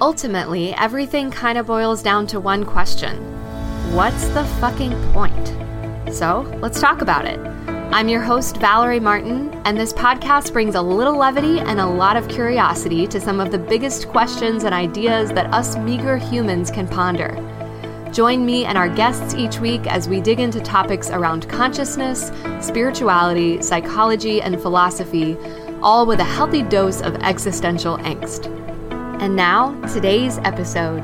Ultimately, everything kind of boils down to one question What's the fucking point? So, let's talk about it. I'm your host, Valerie Martin, and this podcast brings a little levity and a lot of curiosity to some of the biggest questions and ideas that us meager humans can ponder. Join me and our guests each week as we dig into topics around consciousness, spirituality, psychology, and philosophy, all with a healthy dose of existential angst. And now, today's episode.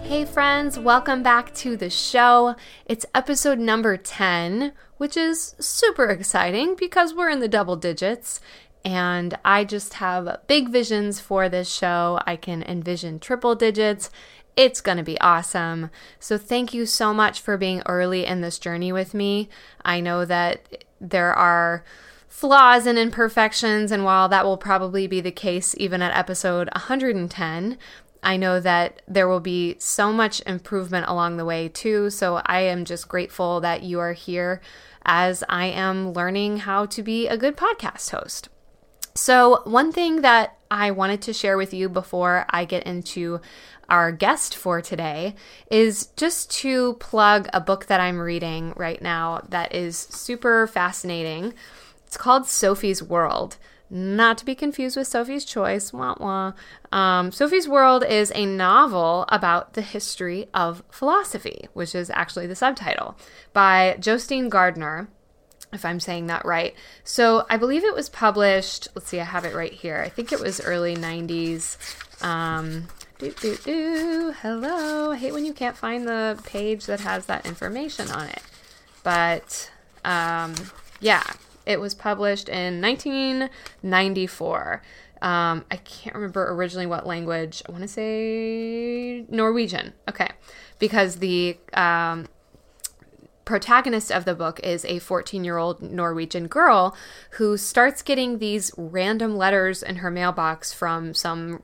Hey, friends, welcome back to the show. It's episode number 10, which is super exciting because we're in the double digits. And I just have big visions for this show. I can envision triple digits. It's going to be awesome. So, thank you so much for being early in this journey with me. I know that there are flaws and imperfections, and while that will probably be the case even at episode 110, I know that there will be so much improvement along the way too. So I am just grateful that you are here as I am learning how to be a good podcast host. So, one thing that I wanted to share with you before I get into our guest for today is just to plug a book that I'm reading right now that is super fascinating. It's called Sophie's World not to be confused with Sophie's Choice. Wah wah. Um, Sophie's World is a novel about the history of philosophy, which is actually the subtitle, by Jostein Gardner, if I'm saying that right. So I believe it was published. Let's see, I have it right here. I think it was early 90s. Um. Hello. I hate when you can't find the page that has that information on it. But um, yeah, it was published in 1994. Um, I can't remember originally what language. I want to say Norwegian. Okay, because the um, protagonist of the book is a 14 year old Norwegian girl who starts getting these random letters in her mailbox from some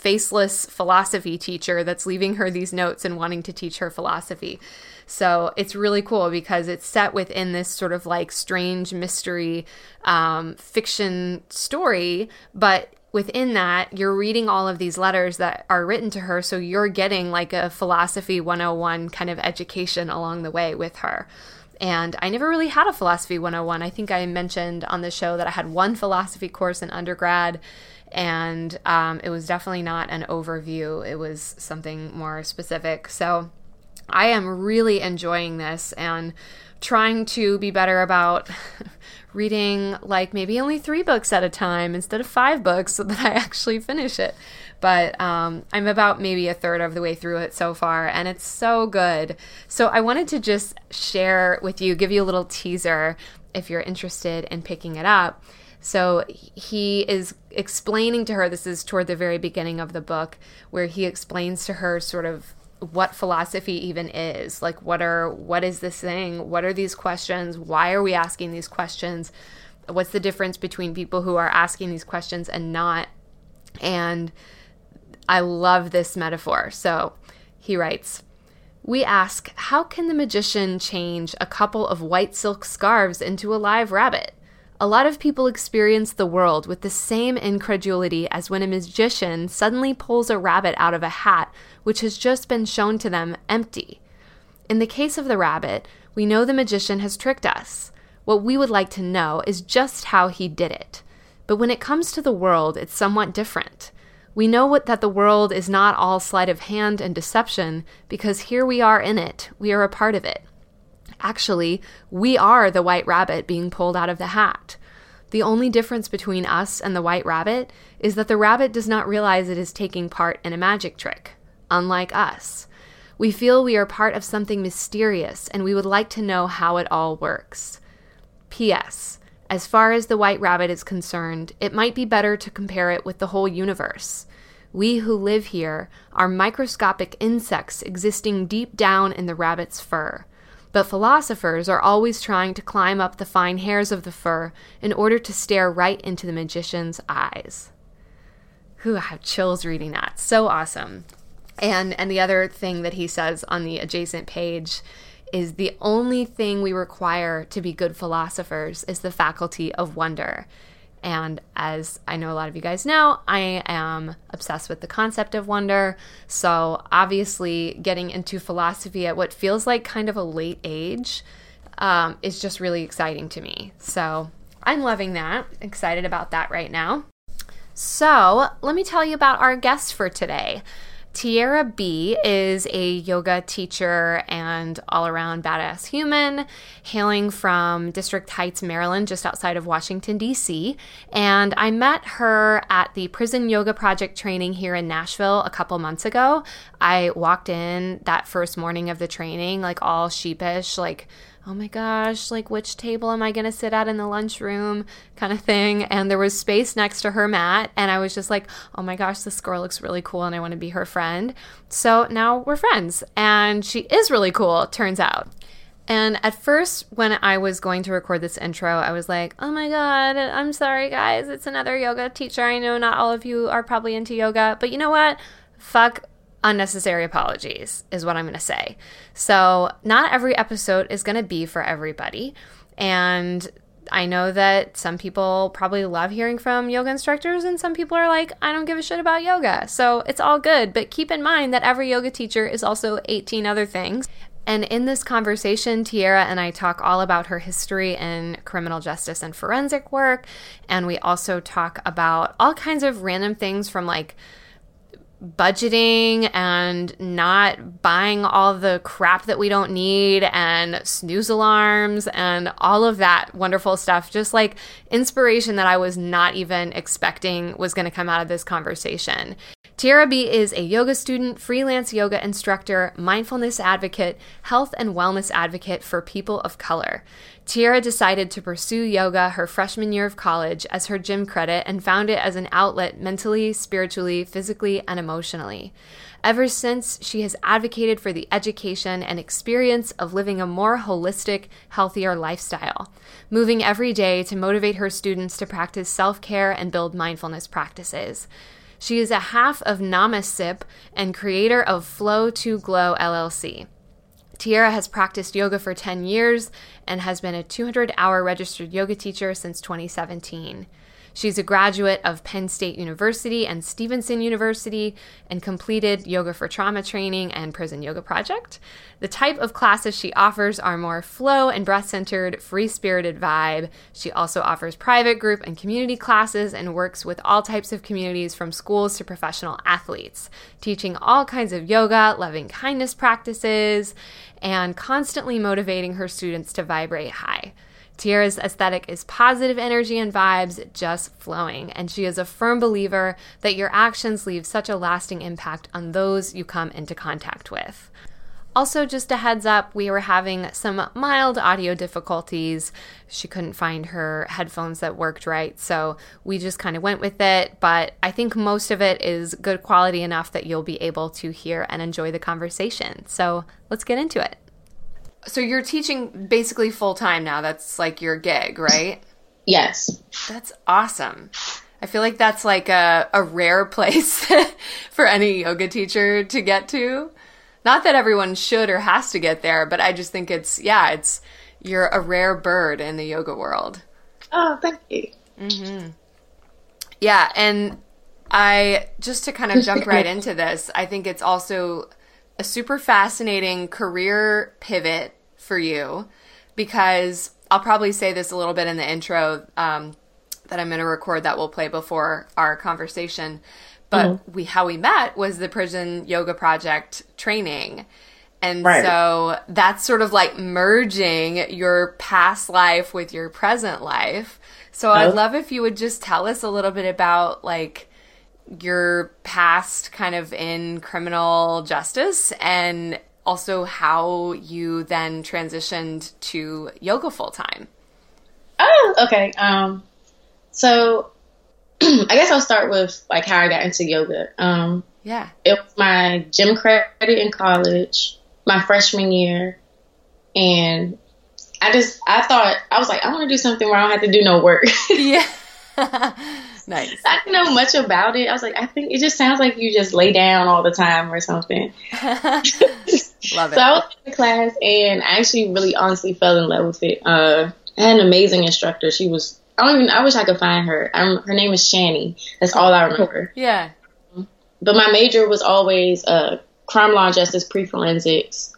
faceless philosophy teacher that's leaving her these notes and wanting to teach her philosophy. So it's really cool because it's set within this sort of like strange mystery um, fiction story, but within that, you're reading all of these letters that are written to her. So you're getting like a philosophy 101 kind of education along the way with her. And I never really had a philosophy 101. I think I mentioned on the show that I had one philosophy course in undergrad, and um, it was definitely not an overview, it was something more specific. So I am really enjoying this and trying to be better about reading like maybe only three books at a time instead of five books so that I actually finish it. But um, I'm about maybe a third of the way through it so far, and it's so good. So I wanted to just share with you, give you a little teaser if you're interested in picking it up. So he is explaining to her, this is toward the very beginning of the book, where he explains to her sort of what philosophy even is. Like what are what is this thing? What are these questions? Why are we asking these questions? What's the difference between people who are asking these questions and not? And i love this metaphor. So he writes we ask how can the magician change a couple of white silk scarves into a live rabbit a lot of people experience the world with the same incredulity as when a magician suddenly pulls a rabbit out of a hat which has just been shown to them empty. In the case of the rabbit, we know the magician has tricked us. What we would like to know is just how he did it. But when it comes to the world, it's somewhat different. We know what, that the world is not all sleight of hand and deception because here we are in it, we are a part of it. Actually, we are the white rabbit being pulled out of the hat. The only difference between us and the white rabbit is that the rabbit does not realize it is taking part in a magic trick, unlike us. We feel we are part of something mysterious and we would like to know how it all works. P.S. As far as the white rabbit is concerned, it might be better to compare it with the whole universe. We who live here are microscopic insects existing deep down in the rabbit's fur. But philosophers are always trying to climb up the fine hairs of the fur in order to stare right into the magician's eyes. Whew, I have chills reading that. So awesome. And and the other thing that he says on the adjacent page is the only thing we require to be good philosophers is the faculty of wonder. And as I know a lot of you guys know, I am obsessed with the concept of wonder. So, obviously, getting into philosophy at what feels like kind of a late age um, is just really exciting to me. So, I'm loving that. Excited about that right now. So, let me tell you about our guest for today. Tierra B is a yoga teacher and all around badass human, hailing from District Heights, Maryland, just outside of Washington, D.C. And I met her at the Prison Yoga Project training here in Nashville a couple months ago. I walked in that first morning of the training, like all sheepish, like, oh my gosh, like which table am I going to sit at in the lunchroom kind of thing. And there was space next to her mat. And I was just like, oh my gosh, this girl looks really cool and I want to be her friend. So now we're friends. And she is really cool, turns out. And at first, when I was going to record this intro, I was like, oh my God, I'm sorry, guys. It's another yoga teacher. I know not all of you are probably into yoga, but you know what? Fuck unnecessary apologies, is what I'm going to say. So, not every episode is going to be for everybody. And I know that some people probably love hearing from yoga instructors, and some people are like, I don't give a shit about yoga. So, it's all good. But keep in mind that every yoga teacher is also 18 other things. And in this conversation, Tierra and I talk all about her history in criminal justice and forensic work. And we also talk about all kinds of random things from like budgeting and not buying all the crap that we don't need and snooze alarms and all of that wonderful stuff. Just like inspiration that I was not even expecting was going to come out of this conversation. Tierra B is a yoga student, freelance yoga instructor, mindfulness advocate, health and wellness advocate for people of color. Tierra decided to pursue yoga her freshman year of college as her gym credit and found it as an outlet mentally, spiritually, physically, and emotionally. Ever since, she has advocated for the education and experience of living a more holistic, healthier lifestyle, moving every day to motivate her students to practice self care and build mindfulness practices. She is a half of Namasip and creator of Flow to Glow LLC. Tierra has practiced yoga for 10 years and has been a 200 hour registered yoga teacher since 2017. She's a graduate of Penn State University and Stevenson University and completed Yoga for Trauma training and Prison Yoga Project. The type of classes she offers are more flow and breath centered, free spirited vibe. She also offers private group and community classes and works with all types of communities from schools to professional athletes, teaching all kinds of yoga, loving kindness practices, and constantly motivating her students to vibrate high. Tierra's aesthetic is positive energy and vibes just flowing, and she is a firm believer that your actions leave such a lasting impact on those you come into contact with. Also, just a heads up, we were having some mild audio difficulties. She couldn't find her headphones that worked right, so we just kind of went with it. But I think most of it is good quality enough that you'll be able to hear and enjoy the conversation. So let's get into it. So you're teaching basically full time now. That's like your gig, right? Yes. That's awesome. I feel like that's like a, a rare place for any yoga teacher to get to. Not that everyone should or has to get there, but I just think it's, yeah, it's, you're a rare bird in the yoga world. Oh, thank you. Mm-hmm. Yeah. And I, just to kind of jump right into this, I think it's also a super fascinating career pivot for you because I'll probably say this a little bit in the intro um, that I'm going to record that we'll play before our conversation. But mm-hmm. we how we met was the prison yoga project training. And right. so that's sort of like merging your past life with your present life. So I'd love if you would just tell us a little bit about like your past kind of in criminal justice and also how you then transitioned to yoga full time. Oh, okay. Um, so I guess I'll start with like how I got into yoga. Um, yeah, it was my gym credit in college, my freshman year, and I just I thought I was like I want to do something where I don't have to do no work. yeah. nice. I didn't know much about it. I was like, I think it just sounds like you just lay down all the time or something. Love it. So I was in the class and I actually really honestly fell in love with it. Uh, I had an amazing instructor. She was I don't even. I wish I could find her. I'm, her name is Shani. That's all I remember. Yeah. But my major was always uh, crime law and justice pre forensics,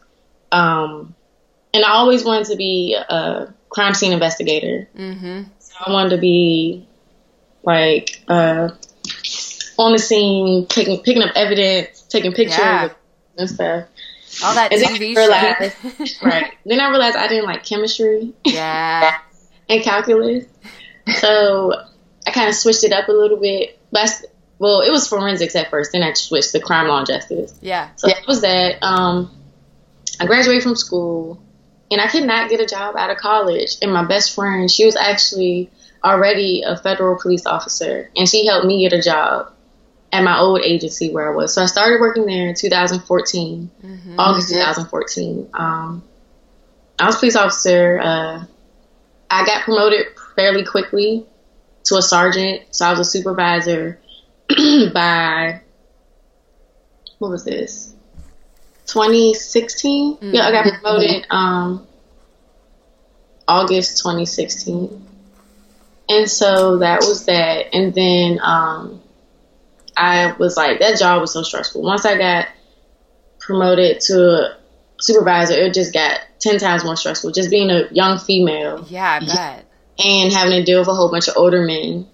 um, and I always wanted to be a crime scene investigator. Mm-hmm. So I wanted to be like uh, on the scene, taking picking up evidence, taking pictures Yeah. and stuff. All that And then TV I realized, shit. right? Then I realized I didn't like chemistry yeah. and calculus, so I kind of switched it up a little bit. But I well, it was forensics at first. Then I switched to crime law and justice. Yeah. So that was that. Um, I graduated from school, and I could not get a job out of college. And my best friend, she was actually already a federal police officer, and she helped me get a job at my old agency where I was. So I started working there in 2014, Mhm. August 2014. Um, I was police officer. Uh, I got promoted fairly quickly to a sergeant, so I was a supervisor by what was this? 2016. Yeah, I got Mhm. promoted um, August 2016, and so that was that. And then um, I was like, that job was so stressful. Once I got promoted to supervisor, it just got ten times more stressful. Just being a young female Yeah, I bet. and having to deal with a whole bunch of older men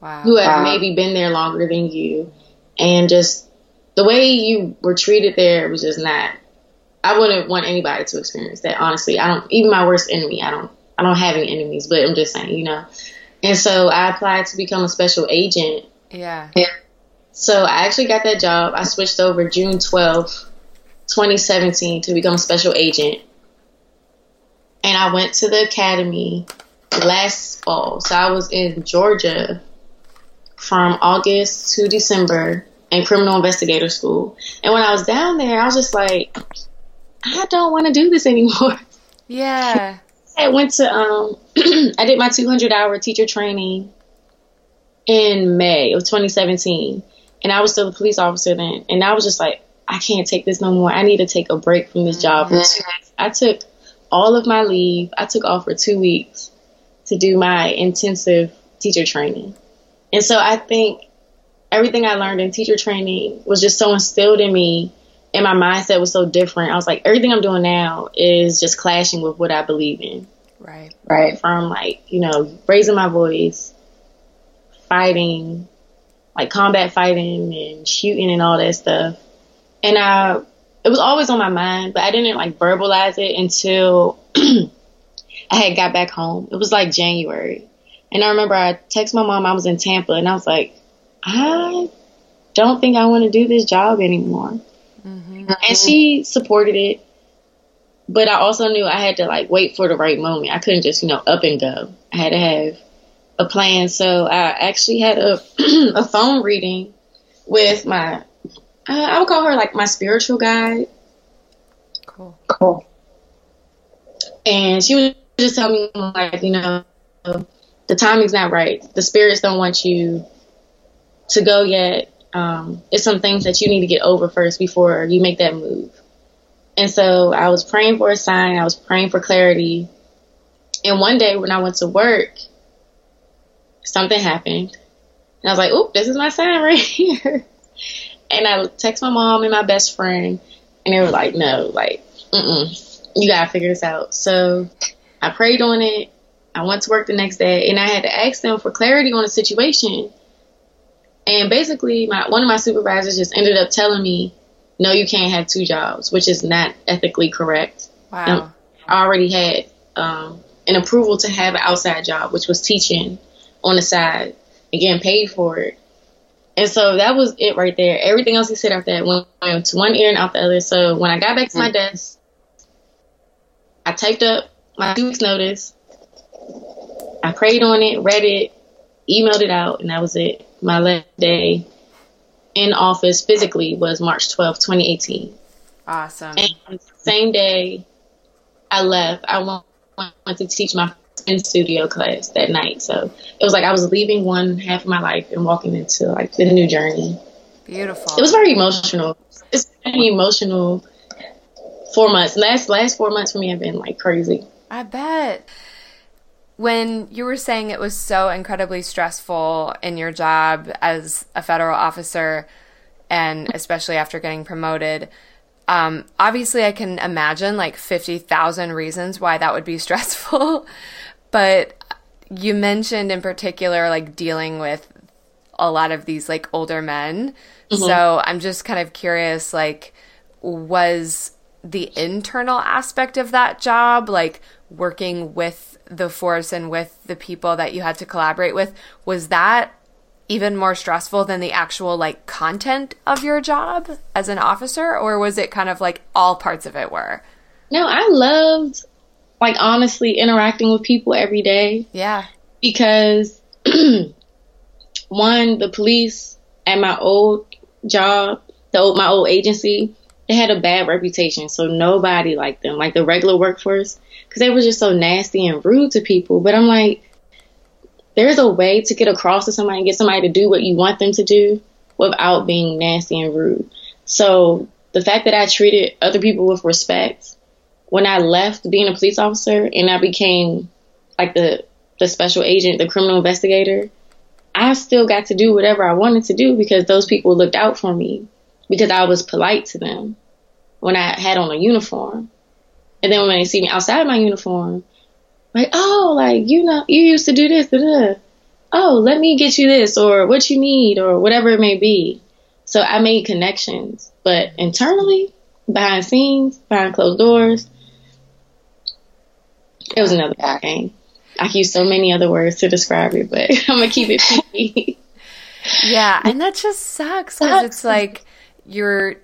Wow. who have Wow. maybe been there longer than you, and just the way you were treated there was just not. I wouldn't want anybody to experience that. Honestly, I don't. Even my worst enemy, I don't. I don't have any enemies, but I'm just saying, you know. And so I applied to become a special agent. Yeah. So I actually got that job. I switched over June 12th, 2017 to become a special agent. And I went to the academy last fall. So I was in Georgia from August to December in criminal investigator school. And when I was down there, I was just like, I don't want to do this anymore. Yeah. I went to um I did my 200 hour teacher training in May of 2017 and I was still a police officer then and I was just like I can't take this no more. I need to take a break from this job. I took all of my leave. I took off for 2 weeks to do my intensive teacher training. And so I think everything I learned in teacher training was just so instilled in me and my mindset was so different. I was like, everything I'm doing now is just clashing with what I believe in. Right. Right. From like, you know, raising my voice, fighting, like combat fighting and shooting and all that stuff. And I, it was always on my mind, but I didn't like verbalize it until I had got back home. It was like January. And I remember I texted my mom, I was in Tampa, and I was like, I don't think I want to do this job anymore. Mm-hmm. And she supported it. But I also knew I had to like wait for the right moment. I couldn't just, you know, up and go. I had to have a plan. So I actually had a a phone reading with my uh, I would call her like my spiritual guide. Cool. Cool. And she was just telling me like, you know, the timing's not right. The spirits don't want you to go yet. Um, it's some things that you need to get over first before you make that move. And so I was praying for a sign. I was praying for clarity. And one day when I went to work, something happened. And I was like, oop, this is my sign right here. And I text my mom and my best friend, and they were like, no, like, mm-mm, you gotta figure this out. So I prayed on it. I went to work the next day, and I had to ask them for clarity on the situation. And basically, my one of my supervisors just ended up telling me, no, you can't have two jobs, which is not ethically correct. Wow. I already had um, an approval to have an outside job, which was teaching on the side and getting paid for it. And so that was it right there. Everything else he said after that went, went to one ear and out the other. So when I got back to my desk, I typed up my two weeks notice. I prayed on it, read it, emailed it out, and that was it. My last day in office physically was March twelfth, 2018. Awesome. And same day I left, I went, went to teach my in studio class that night. So it was like I was leaving one half of my life and walking into like the new journey. Beautiful. It was very emotional. It's been emotional four months. Last last four months for me have been like crazy. I bet. When you were saying it was so incredibly stressful in your job as a federal officer, and especially after getting promoted, um, obviously I can imagine like 50,000 reasons why that would be stressful. but you mentioned in particular like dealing with a lot of these like older men. Mm-hmm. So I'm just kind of curious like, was the internal aspect of that job, like working with the force and with the people that you had to collaborate with, was that even more stressful than the actual like content of your job as an officer or was it kind of like all parts of it were? No, I loved like honestly interacting with people every day. Yeah. Because one, the police at my old job, the old, my old agency, they had a bad reputation, so nobody liked them, like the regular workforce, because they were just so nasty and rude to people. But I'm like, there's a way to get across to somebody and get somebody to do what you want them to do without being nasty and rude. So the fact that I treated other people with respect when I left being a police officer and I became like the the special agent, the criminal investigator, I still got to do whatever I wanted to do because those people looked out for me because I was polite to them when I had on a uniform. And then when they see me outside my uniform, like, oh, like, you know, you used to do this, oh, let me get you this, or what you need, or whatever it may be. So I made connections. But internally, behind scenes, behind closed doors, it was another bad game. I use so many other words to describe it, but I'm gonna keep it yeah, and that just sucks because it's like you're.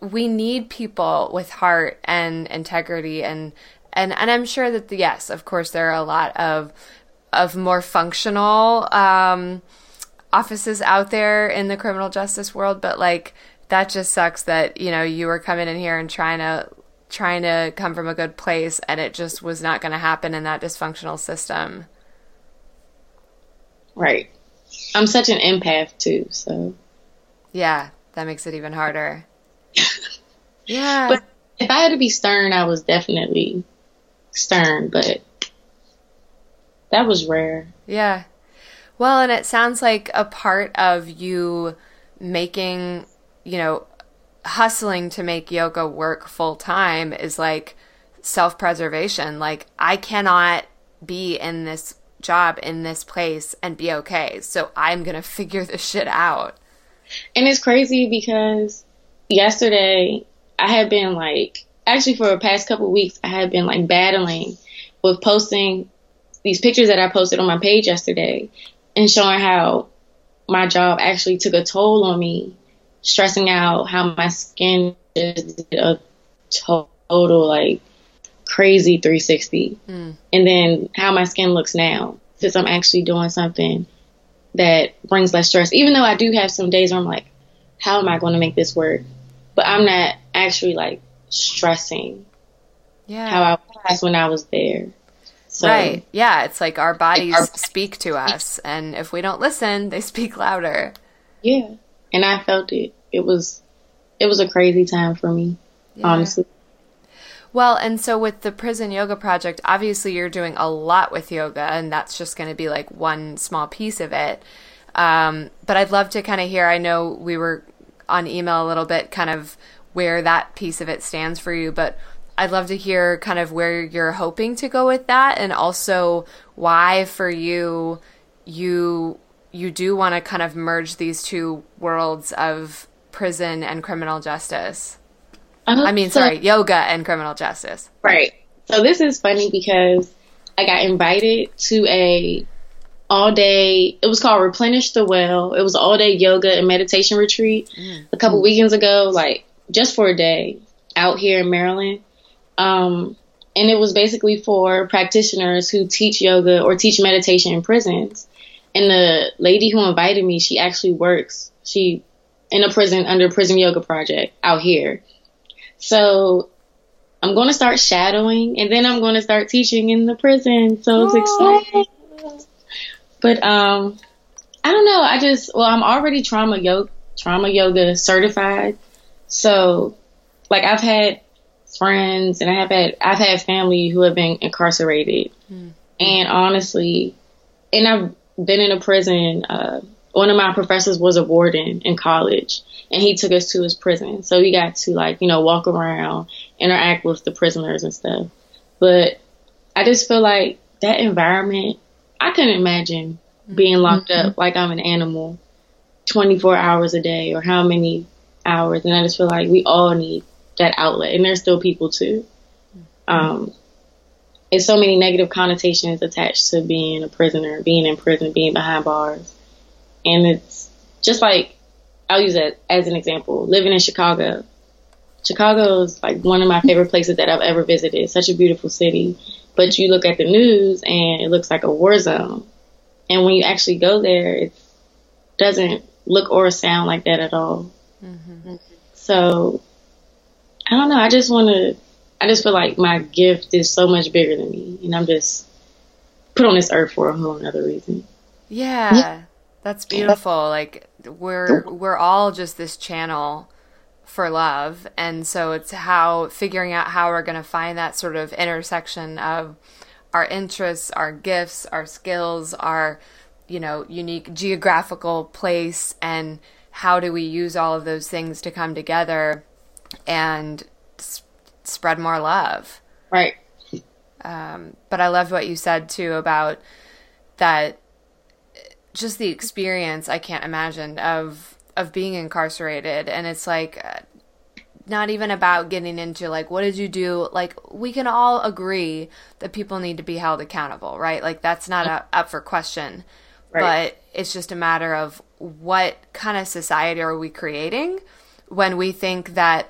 We need people with heart and integrity and and and I'm sure that the, yes, of course, there are a lot of of more functional um, offices out there in the criminal justice world, but like that just sucks that you know you were coming in here and trying to trying to come from a good place and it just was not going to happen in that dysfunctional system. Right. I'm such an empath too, so yeah, that makes it even harder. Yeah. But if I had to be stern, I was definitely stern, but that was rare. Yeah. Well, and it sounds like a part of you making, you know, hustling to make yoga work full time is like self preservation. Like, I cannot be in this job in this place and be okay. So I'm going to figure this shit out. And it's crazy because yesterday I had been like actually for the past couple weeks, I have been like battling with posting these pictures that I posted on my page yesterday and showing how my job actually took a toll on me, stressing out how my skin just did a total like crazy 360, mm. and then how my skin looks now since I'm actually doing something that brings less stress. Even though I do have some days where I'm like, how am I going to make this work? But I'm not actually like stressing. Yeah. How I was when I was there. So, right. Yeah. It's like our bodies our, speak to us, and if we don't listen, they speak louder. Yeah. And I felt it. It was, it was a crazy time for me, yeah. honestly. Well, and so with the prison yoga project, obviously you're doing a lot with yoga, and that's just going to be like one small piece of it. Um, but I'd love to kind of hear. I know we were on email a little bit, kind of where that piece of it stands for you, but I'd love to hear kind of where you're hoping to go with that and also why for you you you do want to kind of merge these two worlds of prison and criminal justice. I mean, so, sorry, yoga and criminal justice. Right. So this is funny because I got invited to a all day. It was called Replenish the Well. It was all day yoga and meditation retreat mm. a couple weekends ago. Like just for a day out here in Maryland. Um, and it was basically for practitioners who teach yoga or teach meditation in prisons. And the lady who invited me, she actually works. She in a prison under Prison Yoga Project out here. So I'm going to start shadowing and then I'm going to start teaching in the prison. So it's exciting. But um, I don't know. I just well, I'm already trauma yoga trauma yoga certified. So, like I've had friends and I have had I've had family who have been incarcerated, mm. And honestly, and I've been in a prison. Uh, one of my professors was a warden in college, and he took us to his prison. So we got to like you know walk around, interact with the prisoners and stuff. But I just feel like that environment. I couldn't imagine being locked mm-hmm. up like I'm an animal, 24 hours a day or how many hours. And I just feel like we all need that outlet, and there's still people too. Um, it's so many negative connotations attached to being a prisoner, being in prison, being behind bars. And it's just like, I'll use that as an example, living in Chicago. Chicago is like one of my favorite places that I've ever visited. Such a beautiful city. But you look at the news and it looks like a war zone. And when you actually go there, it doesn't look or sound like that at all. Mm-hmm. So, I don't know. I just want to I just feel like my gift is so much bigger than me, and I'm just put on this earth for a whole other reason. Yeah, yeah. that's beautiful. Like we're we're all just this channel for love, and so it's how figuring out how we're going to find that sort of intersection of our interests, our gifts, our skills, our you know unique geographical place, and how do we use all of those things to come together and spread more love. Right. Um, but I loved what you said too about that just the experience I can't imagine of of being incarcerated. And it's like uh, not even about getting into like what did you do? Like we can all agree that people need to be held accountable right? Like that's not a, up for question. Right. but it's just a matter of what kind of society are we creating when we think that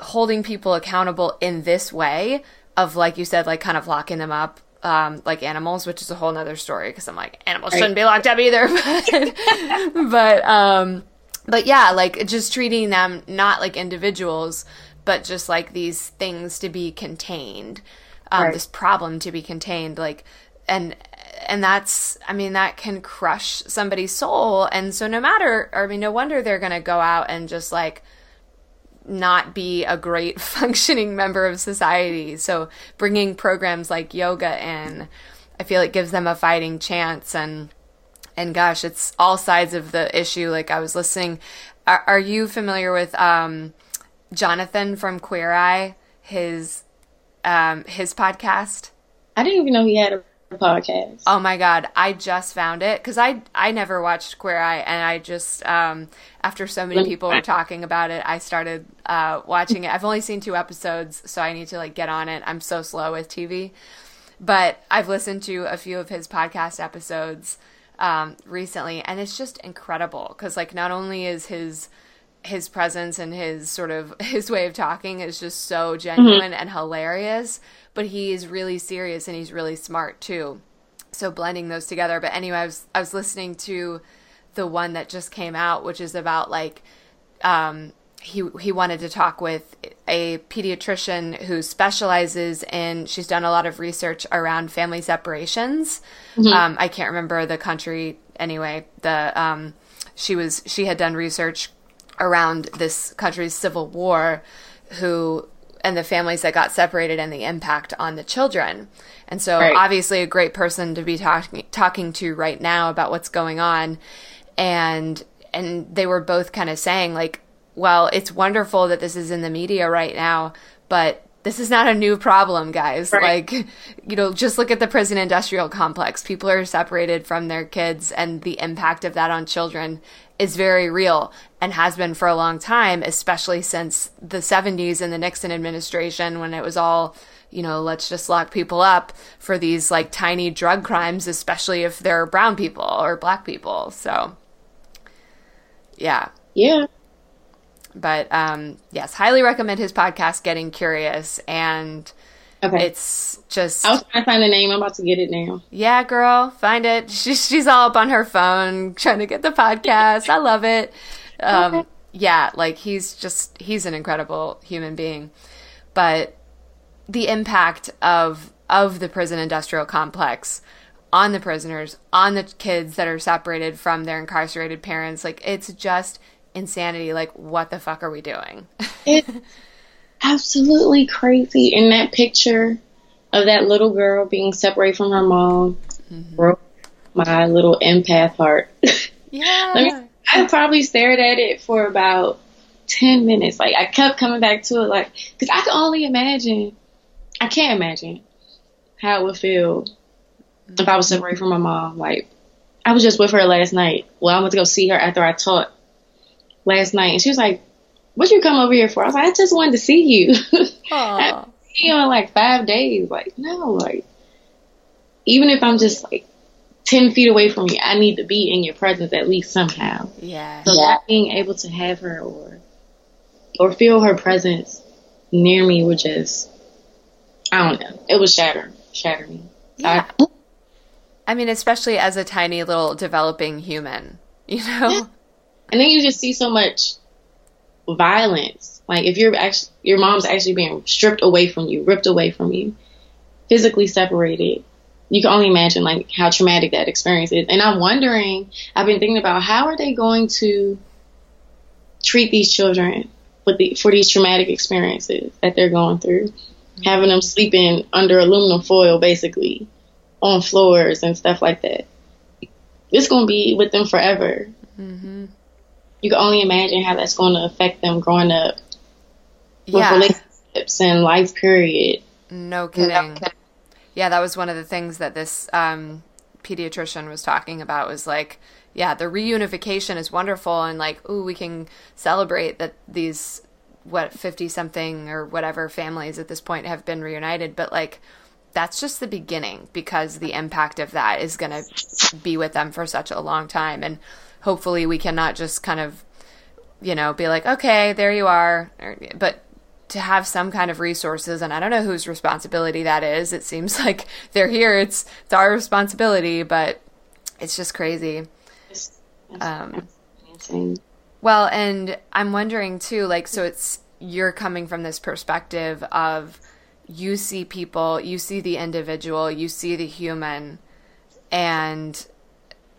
holding people accountable in this way of like you said like kind of locking them up um, like animals which is a whole nother story because i'm like animals shouldn't be locked up either but, but um but yeah like just treating them not like individuals but just like these things to be contained um, right. this problem to be contained like and and that's i mean that can crush somebody's soul and so no matter i mean no wonder they're going to go out and just like not be a great functioning member of society. So bringing programs like yoga in, I feel it gives them a fighting chance. And and gosh, it's all sides of the issue. Like I was listening. Are, are you familiar with um, Jonathan from Queer Eye? His um, his podcast. I didn't even know he had a podcast. Oh my god, I just found it because I I never watched Queer Eye, and I just um, after so many people were talking about it, I started uh, watching it. I've only seen two episodes, so I need to like get on it. I'm so slow with TV, but I've listened to a few of his podcast episodes um, recently, and it's just incredible because like not only is his his presence and his sort of his way of talking is just so genuine mm-hmm. and hilarious but he's really serious and he's really smart too. So blending those together. But anyway, I was I was listening to the one that just came out, which is about like um, he he wanted to talk with a pediatrician who specializes in she's done a lot of research around family separations. Mm-hmm. Um, I can't remember the country anyway. The um, she was she had done research around this country's civil war who and the families that got separated and the impact on the children. And so right. obviously a great person to be talking talking to right now about what's going on and and they were both kind of saying like well it's wonderful that this is in the media right now but this is not a new problem, guys. Right. Like, you know, just look at the prison industrial complex. People are separated from their kids, and the impact of that on children is very real and has been for a long time, especially since the 70s and the Nixon administration when it was all, you know, let's just lock people up for these like tiny drug crimes, especially if they're brown people or black people. So, yeah. Yeah. But um, yes, highly recommend his podcast, Getting Curious. And Okay. It's just. I was trying to find the name. I'm about to get it now. Yeah, girl, find it. She's she's all up on her phone trying to get the podcast. I love it. Um, okay. Yeah, like he's just he's an incredible human being, but the impact of of the prison industrial complex on the prisoners, on the kids that are separated from their incarcerated parents, like it's just insanity. Like, what the fuck are we doing? it absolutely crazy. In that picture, of that little girl being separated from her mom mm-hmm. broke my little empath heart. Yeah. I mean, I probably stared at it for about 10 minutes. Like, I kept coming back to it, like, because I can only imagine, I can't imagine how it would feel mm-hmm. if I was separated from my mom. Like, I was just with her last night. Well, I went to go see her after I taught last night, and she was like, "What you come over here for?" I was like, "I just wanted to see you." I see you in like five days. Like, no, like, even if I'm just like ten feet away from you, I need to be in your presence at least somehow. Yeah. So yeah. being able to have her or or feel her presence near me would just, I don't know, it would shatter, shatter me. Yeah. I, I mean, especially as a tiny little developing human, you know? And then you just see so much violence. Like if you're actually, your mom's actually being stripped away from you, ripped away from you, physically separated. You can only imagine like how traumatic that experience is. And I'm wondering, I've been thinking about how are they going to treat these children with the, for these traumatic experiences that they're going through, having them sleeping under aluminum foil basically on floors and stuff like that. It's going to be with them forever. Mm-hmm. You can only imagine how that's going to affect them growing up yeah. with relationships and life period. No kidding. no kidding. Yeah, that was one of the things that this um, pediatrician was talking about was like, yeah, the reunification is wonderful and like, ooh, we can celebrate that these what 50 something or whatever families at this point have been reunited, but like that's just the beginning because the impact of that is going to be with them for such a long time. And hopefully we cannot just kind of, you know, be like, okay, there you are. But to have some kind of resources, and I don't know whose responsibility that is. It seems like they're here. It's, it's our responsibility, but it's just crazy. Um, well, and I'm wondering too, like, so it's, you're coming from this perspective of, you see people, you see the individual, you see the human, and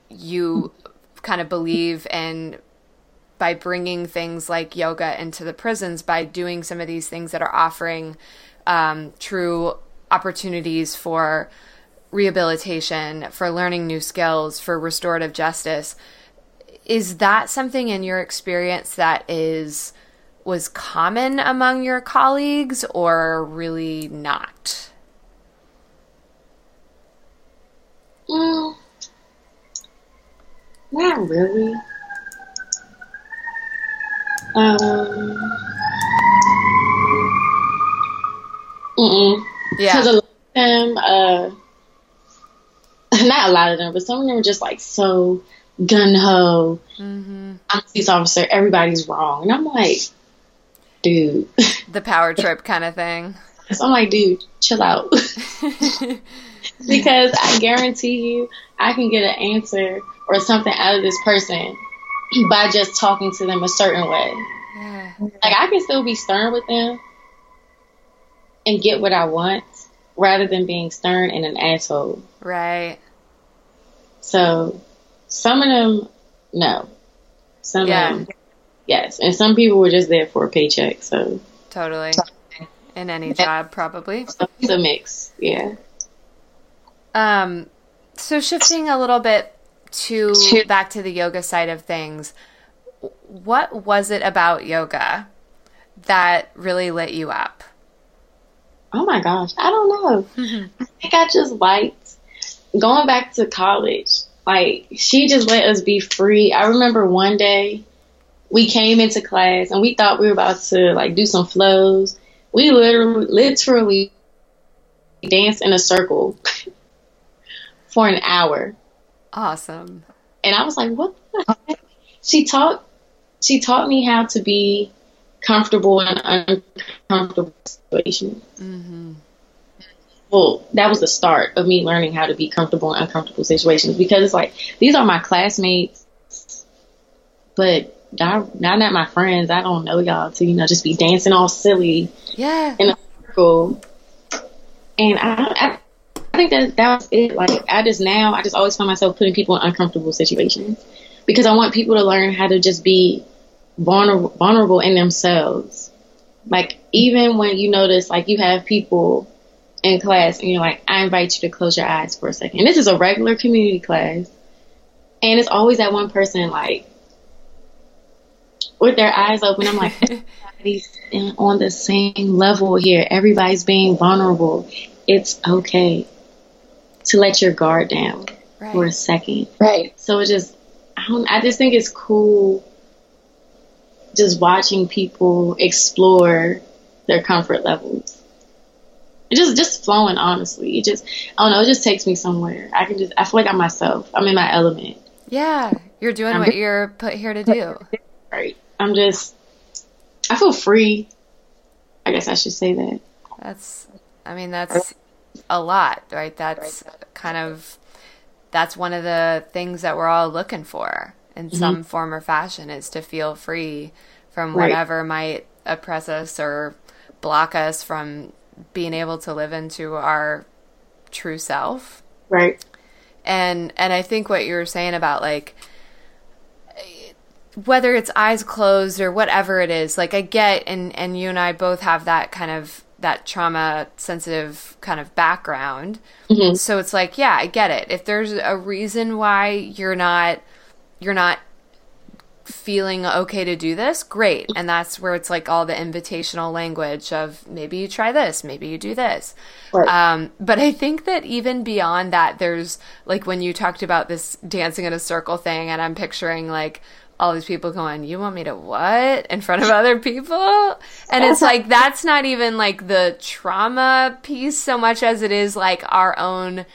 you kind of believe in by bringing things like yoga into the prisons, by doing some of these things that are offering um, true opportunities for rehabilitation, for learning new skills, for restorative justice. Is that something in your experience that is was common among your colleagues or really not? Well, not really. Um, mm Yeah. Because a lot of them, uh, not a lot of them, but some of them are just like so gun ho. Mm-hmm. I'm police officer. Everybody's wrong, and I'm like, dude. The power trip kind of thing. So I'm like, dude, chill out. because I guarantee you, I can get an answer or something out of this person by just talking to them a certain way. Yeah. Like, I can still be stern with them and get what I want rather than being stern and an asshole. Right. So, some of them, no. Some yeah. of them, Yes, and some people were just there for a paycheck. So totally, in any job, probably. It's a mix, yeah. Um, so shifting a little bit to back to the yoga side of things, what was it about yoga that really lit you up? Oh my gosh, I don't know. Mm-hmm. I think I just liked going back to college. Like she just let us be free. I remember one day we came into class and we thought we were about to like do some flows. We literally, literally danced in a circle for an hour. Awesome. And I was like, what the heck? She taught, she taught me how to be comfortable in uncomfortable situations. Mm-hmm. Well, that was the start of me learning how to be comfortable in uncomfortable situations because it's like, these are my classmates, but y'all, y'all not my friends. I don't know y'all to, you know, just be dancing all silly. Yeah. In a circle. And I, I, I think that that was it. Like, I just now, I just always find myself putting people in uncomfortable situations because I want people to learn how to just be vulnerable, vulnerable in themselves. Like, even when you notice, like, you have people in class and you're like, I invite you to close your eyes for a second. And this is a regular community class. And it's always that one person like with their eyes open. I'm like, everybody's on the same level here. Everybody's being vulnerable. It's okay to let your guard down right. for a second. Right. So it just, I don't, I just think it's cool just watching people explore their comfort levels. It just just flowing honestly. It just I don't know, it just takes me somewhere. I can just I feel like I'm myself. I'm in my element. Yeah. You're doing I'm what you're put here to do. Right. I'm just I feel free. I guess I should say that. That's I mean that's a lot, right? That's kind of that's one of the things that we're all looking for in mm-hmm. some form or fashion is to feel free from whatever right. might oppress us or block us from being able to live into our true self. Right. And and I think what you were saying about like whether it's eyes closed or whatever it is, like I get and and you and I both have that kind of that trauma sensitive kind of background. Mm-hmm. So it's like, yeah, I get it. If there's a reason why you're not you're not feeling okay to do this, great. And that's where it's like all the invitational language of maybe you try this, maybe you do this. Right. Um, but I think that even beyond that, there's like when you talked about this dancing in a circle thing, and I'm picturing like all these people going, You want me to what? In front of other people? And it's like, that's not even like the trauma piece so much as it is like our own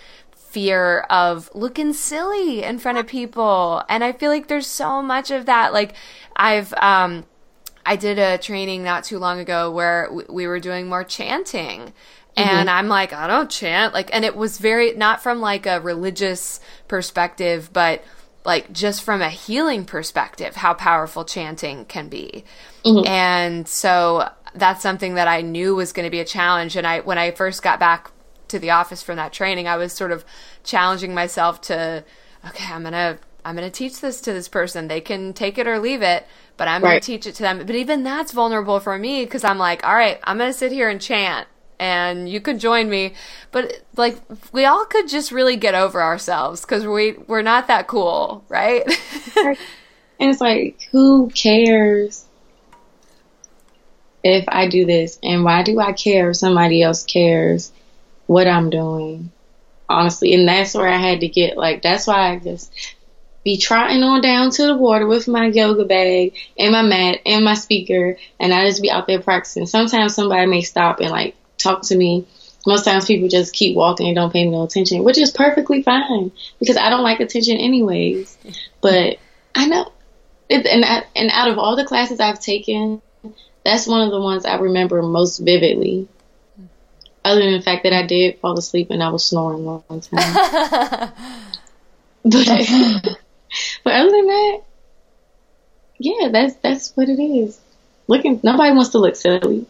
fear of looking silly in front of people. And I feel like there's so much of that. Like, I've, um, I did a training not too long ago where we were doing more chanting. And mm-hmm. I'm like, I don't chant. Like, and it was very, not from like a religious perspective, but like just from a healing perspective, how powerful chanting can be. Mm-hmm. And so that's something that I knew was going to be a challenge. And I, when I first got back to the office from that training, I was sort of challenging myself to, okay, I'm gonna I'm gonna teach this to this person. They can take it or leave it, but I'm right. gonna teach it to them. But even that's vulnerable for me because I'm like, all right, I'm gonna sit here and chant. And you could join me, but like we all could just really get over ourselves because we we're not that cool, right? and it's like, who cares if I do this, and why do I care if somebody else cares? what I'm doing, honestly. And that's where I had to get like that's why I just be trotting on down to the water with my yoga bag and my mat and my speaker, and I just be out there practicing. Sometimes somebody may stop and like talk to me. Most times people just keep walking and don't pay me no attention, which is perfectly fine because I don't like attention anyways. But I know, it, and I, and out of all the classes I've taken, that's one of the ones I remember most vividly other than the fact that I did fall asleep and I was snoring one time. but but other than that, yeah, that's that's what it is. Looking, nobody wants to look silly.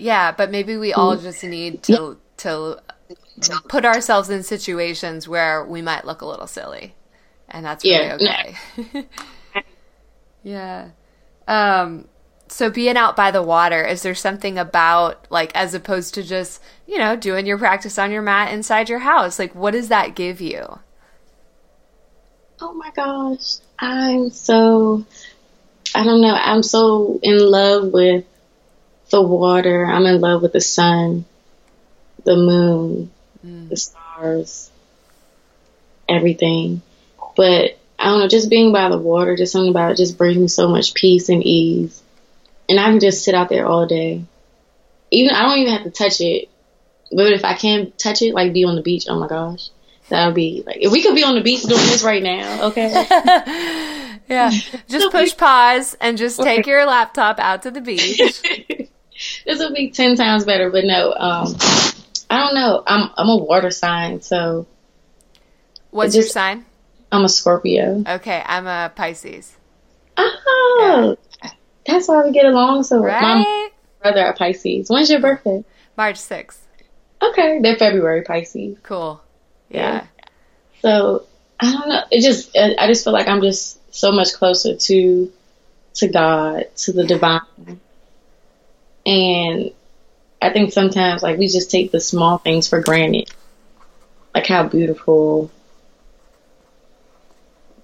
Yeah, but maybe we all mm. just need to to put ourselves in situations where we might look a little silly, and that's really yeah, okay. yeah. Um, so being out by the water is there something about like as opposed to just you know doing your practice on your mat inside your house like what does that give you oh my gosh i'm so i don't know i'm so in love with the water i'm in love with the sun the moon mm. the stars everything but i don't know just being by the water just something about it just brings me so much peace and ease and I can just sit out there all day. Even I don't even have to touch it, but if I can touch it, like be on the beach, oh my gosh, that would be like if we could be on the beach doing this right now, okay? yeah, just push pause and just take your laptop out to the beach. this would be ten times better, but no, um, I don't know. I'm I'm a water sign, so. What's just, your sign? I'm a Scorpio. Okay, I'm a Pisces. Oh, yeah. That's why we get along so well. Right? My brother are Pisces. When's your birthday? March 6th. Okay, they're February Pisces. Cool. Yeah. yeah. So I don't know. It just I just feel like I'm just so much closer to to God, to the divine, and I think sometimes like we just take the small things for granted, like how beautiful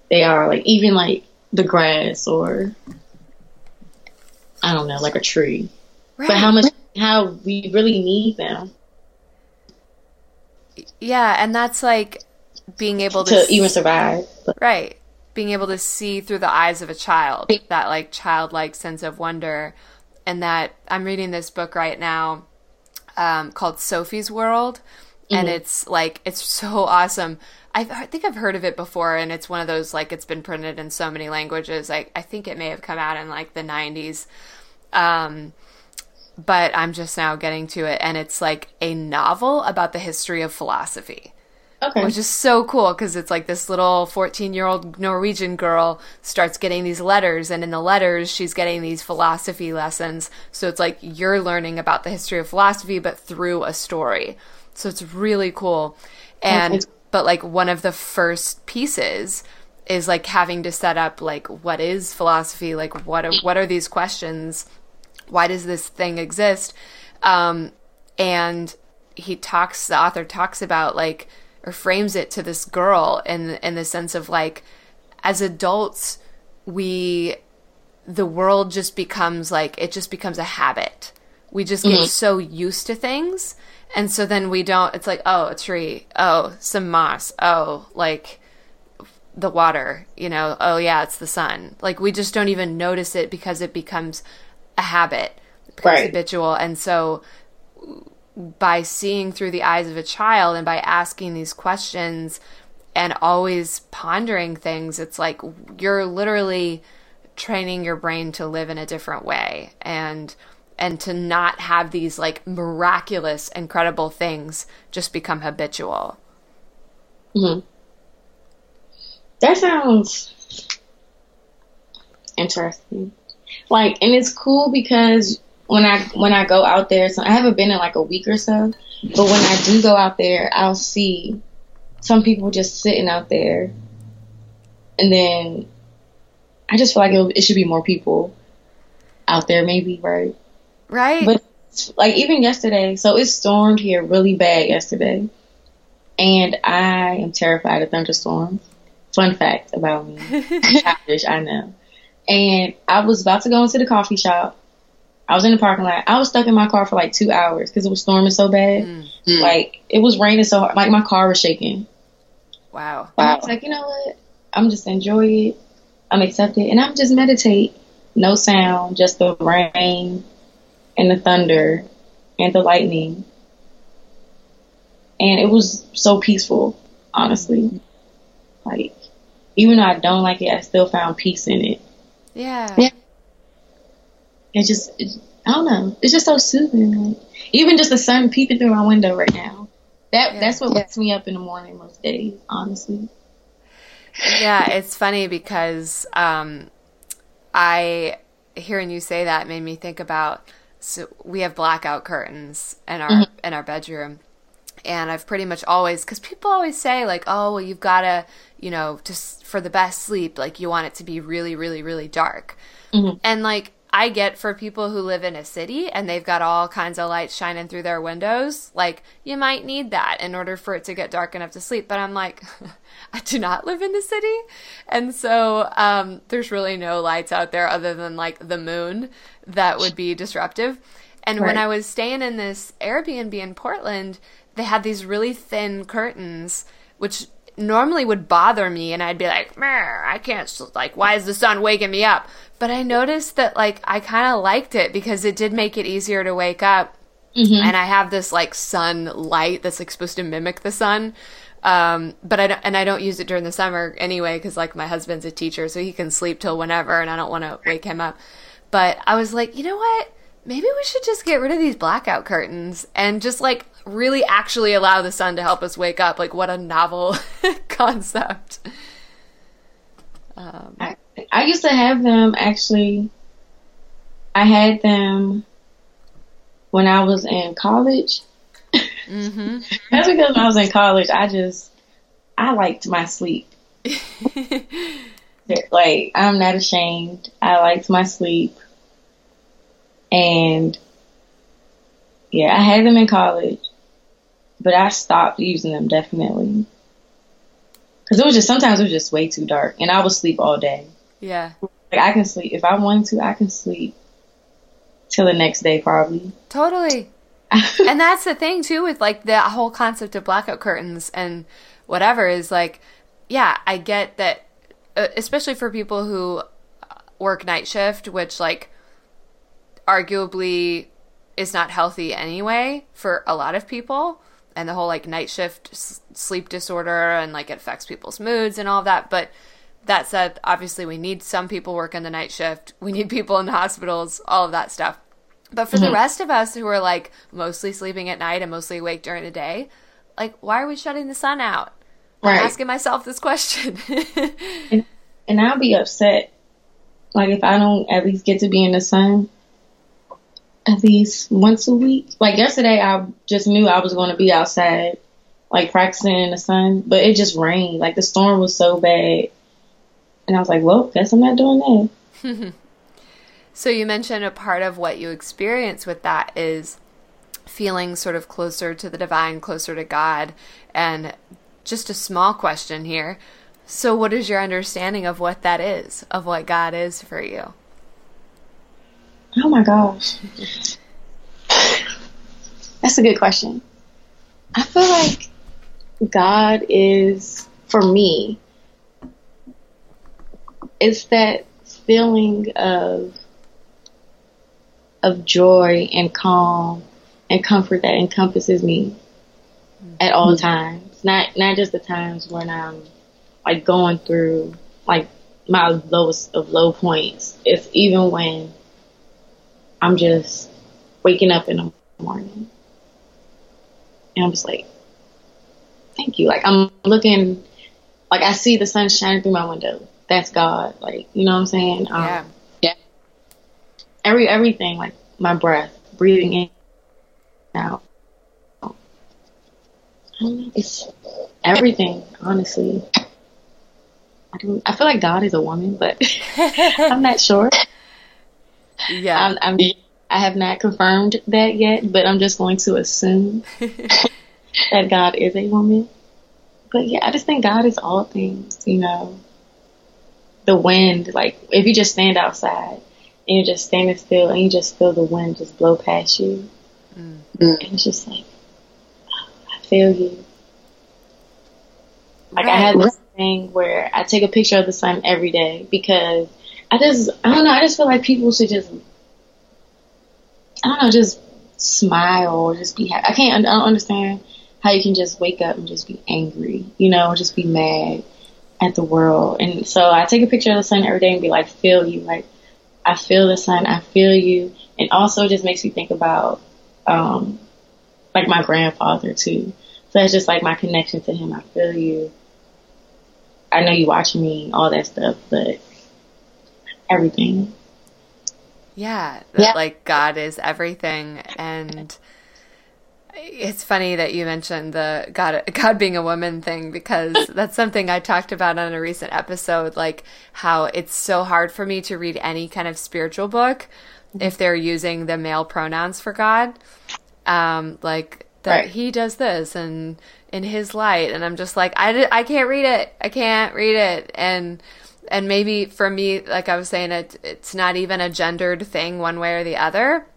they are. Like even like the grass or I don't know, like a tree. Right. But how much how we really need them. Yeah, and that's like being able to, to even survive. But. Right. Being able to see through the eyes of a child, that like childlike sense of wonder. And that I'm reading this book right now um, called Sophie's World. And mm-hmm. it's like, it's so awesome. I've, I think I've heard of it before, and it's one of those like it's been printed in so many languages. I, I think it may have come out in like the 90s. Um, but I'm just now getting to it, and it's like a novel about the history of philosophy. Okay. Which is so cool because it's like this little 14 year old Norwegian girl starts getting these letters, and in the letters, she's getting these philosophy lessons. So it's like you're learning about the history of philosophy, but through a story. So it's really cool. And, okay. but like one of the first pieces is like having to set up like what is philosophy like what are, what are these questions why does this thing exist um, and he talks the author talks about like or frames it to this girl in in the sense of like as adults we the world just becomes like it just becomes a habit we just get mm-hmm. so used to things and so then we don't it's like oh a tree oh some moss oh like the water you know oh yeah it's the sun like we just don't even notice it because it becomes a habit becomes right. habitual and so by seeing through the eyes of a child and by asking these questions and always pondering things it's like you're literally training your brain to live in a different way and and to not have these like miraculous incredible things just become habitual. Hmm that sounds interesting. Like and it's cool because when I when I go out there, so I haven't been in like a week or so, but when I do go out there, I'll see some people just sitting out there, and then I just feel like it, it should be more people out there, maybe right, right, but like even yesterday, so it stormed here really bad yesterday, and I am terrified of thunderstorms. Fun fact about me, childish, I know. And I was about to go into the coffee shop I was in the parking lot. I was stuck in my car for like two hours because it was storming so bad. Mm. Like it was raining so hard. Like my car was shaking. Wow. wow. I was like, you know what? I'm just enjoy it. I'm accept it, and I'm just meditate. No sound, just the rain and the thunder and the lightning. And it was so peaceful, honestly. Like, even though I don't like it, I still found peace in it. Yeah. Yeah it just it, I don't know. It's just so soothing. Like, even just the sun peeping through my window right now. That yeah. that's what wakes me up in the morning most days, honestly. Yeah, it's funny because um, I hearing you say that made me think about so we have blackout curtains in our mm-hmm. in our bedroom and I've pretty much always because people always say like, oh, well, you've got to, you know, just for the best sleep, like you want it to be really, really, really dark, mm-hmm. and like I get for people who live in a city and they've got all kinds of lights shining through their windows, like you might need that in order for it to get dark enough to sleep. But I'm like, I do not live in the city. And so um, there's really no lights out there other than like the moon that would be disruptive. And right. when I was staying in this Airbnb in Portland, they had these really thin curtains, which normally would bother me and I'd be like, I can't, like, why is the sun waking me up? But I noticed that, like, I kind of liked it because it did make it easier to wake up. Mm-hmm. And I have this, like, sun light that's, like, supposed to mimic the sun. Um, but I don't, and I don't use it during the summer anyway because, like, my husband's a teacher, so he can sleep till whenever and I don't want to wake him up. But I was like, you know what? Maybe we should just get rid of these blackout curtains and just, like, really actually allow the sun to help us wake up. Like, what a novel concept. Um, I, I used to have them actually. I had them when I was in college. Mm-hmm. That's because when I was in college, I just I liked my sleep. like I'm not ashamed. I liked my sleep, and Yeah, I had them in college, but I stopped using them definitely. Cause it was just sometimes it was just way too dark, and I would sleep all day. Yeah. Like I can sleep if I wanted to. I can sleep till the next day probably. Totally. and that's the thing too with like the whole concept of blackout curtains and whatever is like, yeah, I get that, uh, especially for people who work night shift, which like arguably is not healthy anyway for a lot of people. And the whole like night shift s- sleep disorder and like it affects people's moods and all of that. But that said obviously we need some people work working the night shift. We need people in the hospitals all of that stuff. But for mm-hmm. the rest of us who are like mostly sleeping at night and mostly awake during the day like why are we shutting the sun out? Right. i'm asking myself this question. And, and i'll be upset. Like if i don't at least get to be in the sun at least once a week. Like yesterday, I just knew I was going to be outside, like practicing in the sun, but it just rained. Like the storm was so bad. And I was like, well, guess I'm not doing that. so you mentioned a part of what you experience with that is feeling sort of closer to the divine, closer to God. And just a small question here. So, what is your understanding of what that is, of what God is for you? Oh my gosh. That's a good question. I feel like God is, for me, it's that feeling of of joy and calm and comfort that encompasses me at all mm-hmm. times. Not not just the times when I'm like going through like my lowest of low points. It's even when I'm just waking up in the morning. And I'm just like, thank you. Like I'm looking, like I see the sun shining through my window. That's God. Like, you know what I'm saying? Um, yeah. Yeah. Every, everything, like my breath, breathing in, out. It's everything, honestly. I don't, I feel like God is a woman, but I'm not sure. Yeah. I'm, I'm, I have not confirmed that yet, but I'm just going to assume that God is a woman. But yeah, I just think God is all things, you know. The wind, like if you just stand outside and you're just standing still and you just feel the wind just blow past you. Mm. And it's just like, oh, I feel you. Like right. I have this thing where I take a picture of the sun every day because I just, I don't know. I just feel like people should just, I don't know, just smile or just be happy. I can't, I don't understand how you can just wake up and just be angry, you know, just be mad at the world. And so I take a picture of the sun every day and be like, feel you. Like, I feel the sun. I feel you. And also it just makes me think about, um, like my grandfather too. So it's just like my connection to him. I feel you. I know you watching me, all that stuff, but everything. Yeah, yeah, like God is everything, and it's funny that you mentioned the God God being a woman thing because that's something I talked about on a recent episode, like how it's so hard for me to read any kind of spiritual book if they're using the male pronouns for God, um, like that right. he does this and in his light, and I'm just like I I can't read it, I can't read it, and and maybe for me, like I was saying, it it's not even a gendered thing one way or the other,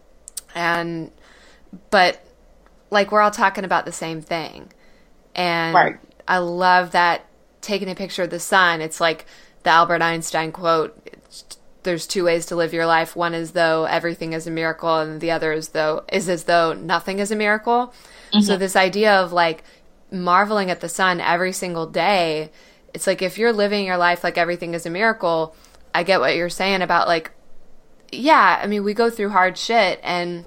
and but like we're all talking about the same thing, and right. I love that taking a picture of the sun. It's like the Albert Einstein quote. There's two ways to live your life. One is though everything is a miracle, and the other is though is as though nothing is a miracle. Mm-hmm. So this idea of like marveling at the sun every single day it's like if you're living your life like everything is a miracle, I get what you're saying about like yeah, I mean we go through hard shit and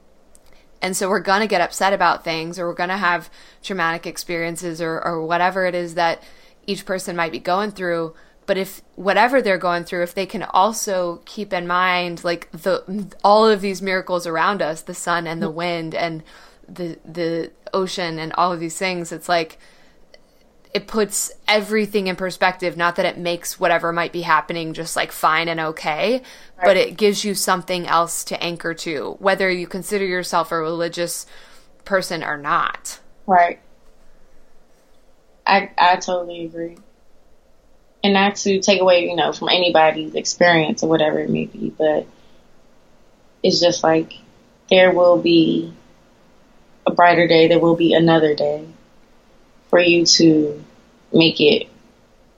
and so we're going to get upset about things or we're going to have traumatic experiences or or whatever it is that each person might be going through, but if whatever they're going through if they can also keep in mind like the all of these miracles around us, the sun and the mm. wind and the the ocean and all of these things, it's like it puts everything in perspective. Not that it makes whatever might be happening just like fine and okay, right. but it gives you something else to anchor to. Whether you consider yourself a religious person or not. Right. I I totally agree. And not to take away, you know, from anybody's experience or whatever it may be, but it's just like there will be a brighter day, there will be another day for you to make it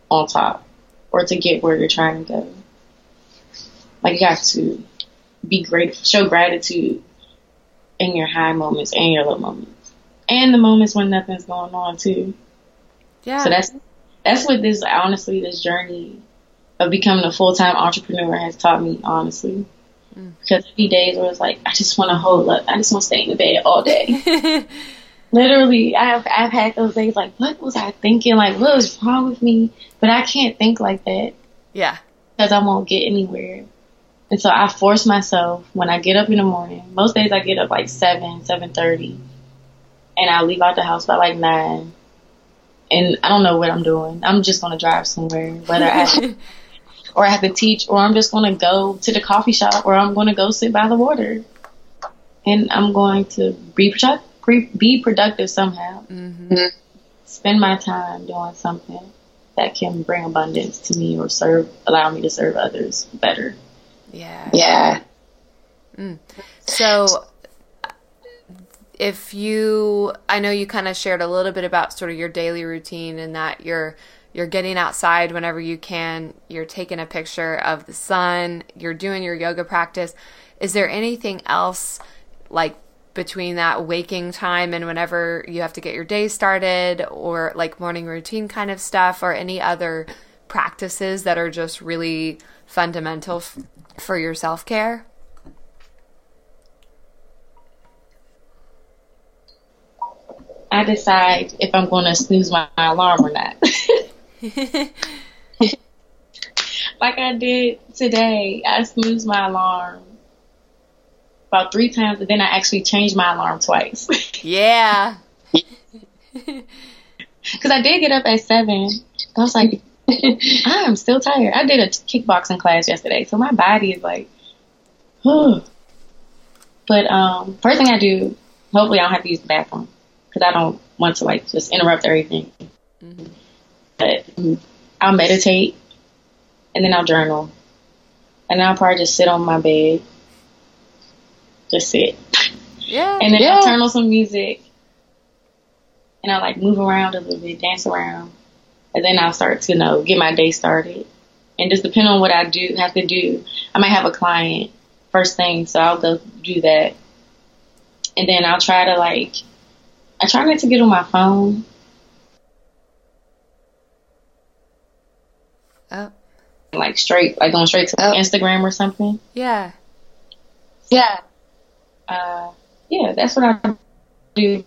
on top or to get where you're trying to go. Like you have to be grateful, show gratitude in your high moments and your low moments, and the moments when nothing's going on too. Yeah. So that's that's what this honestly this journey of becoming a full time entrepreneur has taught me honestly. Mm. Because every days where it's like I just want to hold up, I just want to stay in the bed all day. Literally, I've I've had those days like, what was I thinking? Like, what was wrong with me? But I can't think like that. Yeah. Because I won't get anywhere. And so I force myself when I get up in the morning. Most days I get up like seven, seven thirty, and I leave out the house by like nine. And I don't know what I'm doing. I'm just gonna drive somewhere, whether I or I have to teach, or I'm just gonna go to the coffee shop, or I'm gonna go sit by the water, and I'm going to be be productive somehow. Mm-hmm. Spend my time doing something that can bring abundance to me or serve, allow me to serve others better. Yeah. Yeah. Mm. So, if you, I know you kind of shared a little bit about sort of your daily routine and that you're you're getting outside whenever you can, you're taking a picture of the sun, you're doing your yoga practice. Is there anything else like between that waking time and whenever you have to get your day started or like morning routine kind of stuff or any other practices that are just really fundamental f- for your self care? I decide if I'm going to snooze my alarm or not. like I did today, I snoozed my alarm about three times, and then I actually changed my alarm twice. yeah. Because I did get up at seven. I was like, I am still tired. I did a kickboxing class yesterday, so my body is like, Whew. But um, first thing I do, hopefully I don't have to use the bathroom because I don't want to like just interrupt everything. Mm-hmm. But um, I'll meditate, and then I'll journal, and then I'll probably just sit on my bed, just sit. Yeah. And then yeah. I'll turn on some music, and I'll like move around a little bit, dance around and then I'll start to you know get my day started. And just depending on what I do have to do, I might have a client first thing, so I'll go do that, and then I'll try to like I try not to get on my phone. Oh. Like straight, like going straight to oh. Instagram or something. Yeah. Yeah. Uh, yeah, that's what I do.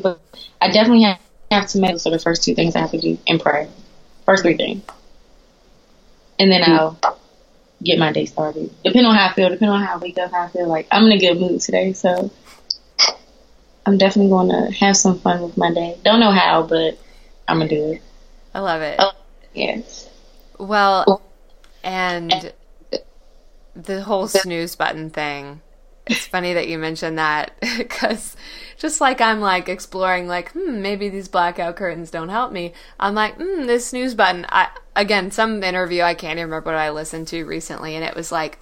But I definitely have have to make those are the first two things I have to do and pray. First three things. And then I'll get my day started. Depending on how I feel, depending on how I wake up, how I feel like I'm in a good mood today, so I'm definitely going to have some fun with my day. Don't know how, but I'm gonna do it. I love it. Oh, yes. Well, and the whole snooze button thing. It's funny that you mentioned that because just like I'm like exploring, like, hmm, maybe these blackout curtains don't help me. I'm like, hmm, this snooze button. I again, some interview I can't even remember what I listened to recently, and it was like,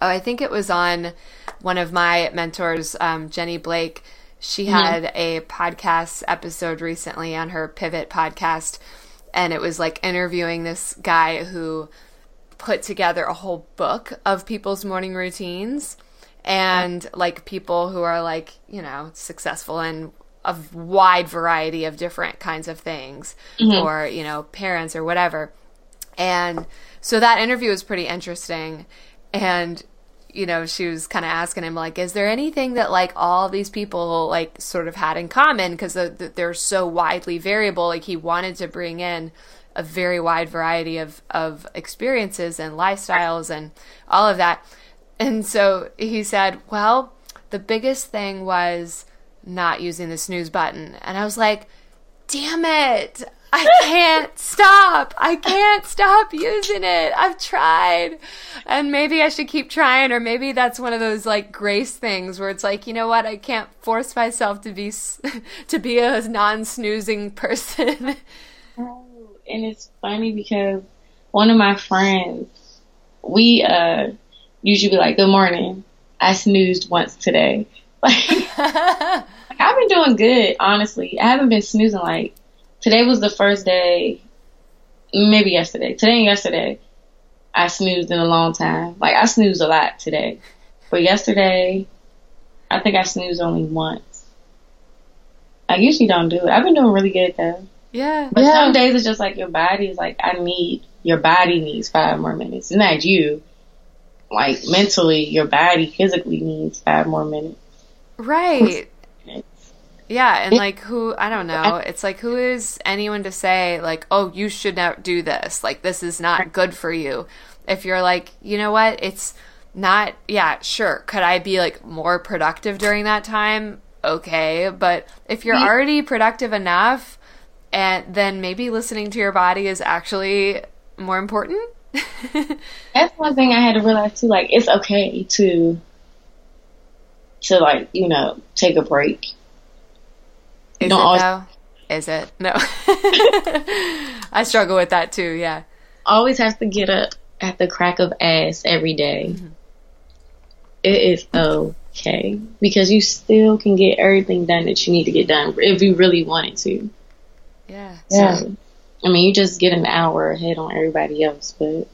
oh, I think it was on one of my mentors, um, Jenny Blake. She mm-hmm. had a podcast episode recently on her Pivot podcast, and it was like interviewing this guy who put together a whole book of people's morning routines and like people who are like you know successful in a wide variety of different kinds of things mm-hmm. or you know parents or whatever. And so that interview was pretty interesting. And you know she was kind of asking him like is there anything that like all these people like sort of had in common? Because the, the, they're so widely variable. Like he wanted to bring in a very wide variety of of experiences and lifestyles and all of that and so he said, Well, the biggest thing was not using the snooze button. And I was like, Damn it. I can't stop. I can't stop using it. I've tried. And maybe I should keep trying or maybe that's one of those like grace things where it's like, you know what? I can't force myself to be to be a non-snoozing person. Oh, and it's funny because one of my friends, we uh usually be like, "Good morning." I snoozed once today. Like, I've been doing good, honestly. I haven't been snoozing like today was the first day, maybe yesterday. Today and yesterday, I snoozed in a long time. Like I snoozed a lot today, but yesterday, I think I snoozed only once. I usually don't do it. I've been doing really good though. Yeah. But yeah. some days it's just like your body is like, I need your body needs five more minutes. It's not you. Like mentally, your body physically needs five more minutes. Right. Yeah, and like who I don't know. It's like who is anyone to say like, "Oh, you should not do this. Like this is not good for you." If you're like, "You know what? It's not yeah, sure. Could I be like more productive during that time?" Okay, but if you're already productive enough, and then maybe listening to your body is actually more important. That's one thing I had to realize too. Like, it's okay to to like you know take a break. Is it always, though? Is it? No. I struggle with that too. Yeah. Always have to get up at the crack of ass every day. Mm-hmm. It is okay because you still can get everything done that you need to get done if you really wanted to. Yeah. Yeah. So, I mean, you just get an hour ahead on everybody else, but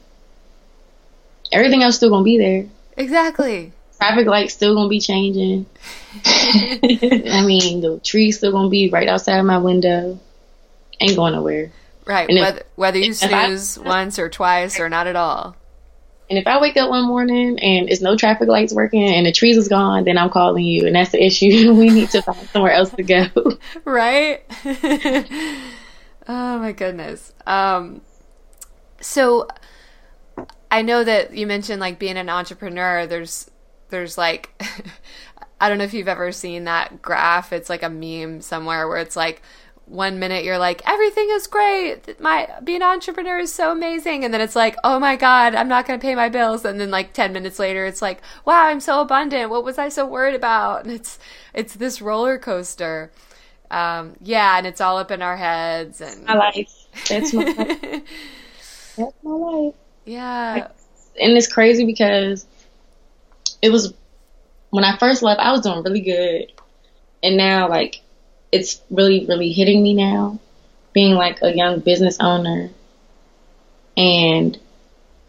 everything else still gonna be there. Exactly. Traffic lights still gonna be changing. I mean, the tree's still gonna be right outside of my window. Ain't going nowhere. Right. Whether, whether you snooze I, once or twice or not at all. And if I wake up one morning and it's no traffic lights working and the trees is gone, then I'm calling you, and that's the issue. we need to find somewhere else to go. right. Oh my goodness. Um. So I know that you mentioned like being an entrepreneur. There's there's like I don't know if you've ever seen that graph. It's like a meme somewhere where it's like one minute you're like everything is great my being an entrepreneur is so amazing and then it's like oh my god i'm not going to pay my bills and then like 10 minutes later it's like wow i'm so abundant what was i so worried about and it's it's this roller coaster um, yeah and it's all up in our heads and my life that's my life that's my life yeah and it's crazy because it was when I first left, I was doing really good. And now, like, it's really, really hitting me now, being like a young business owner. And,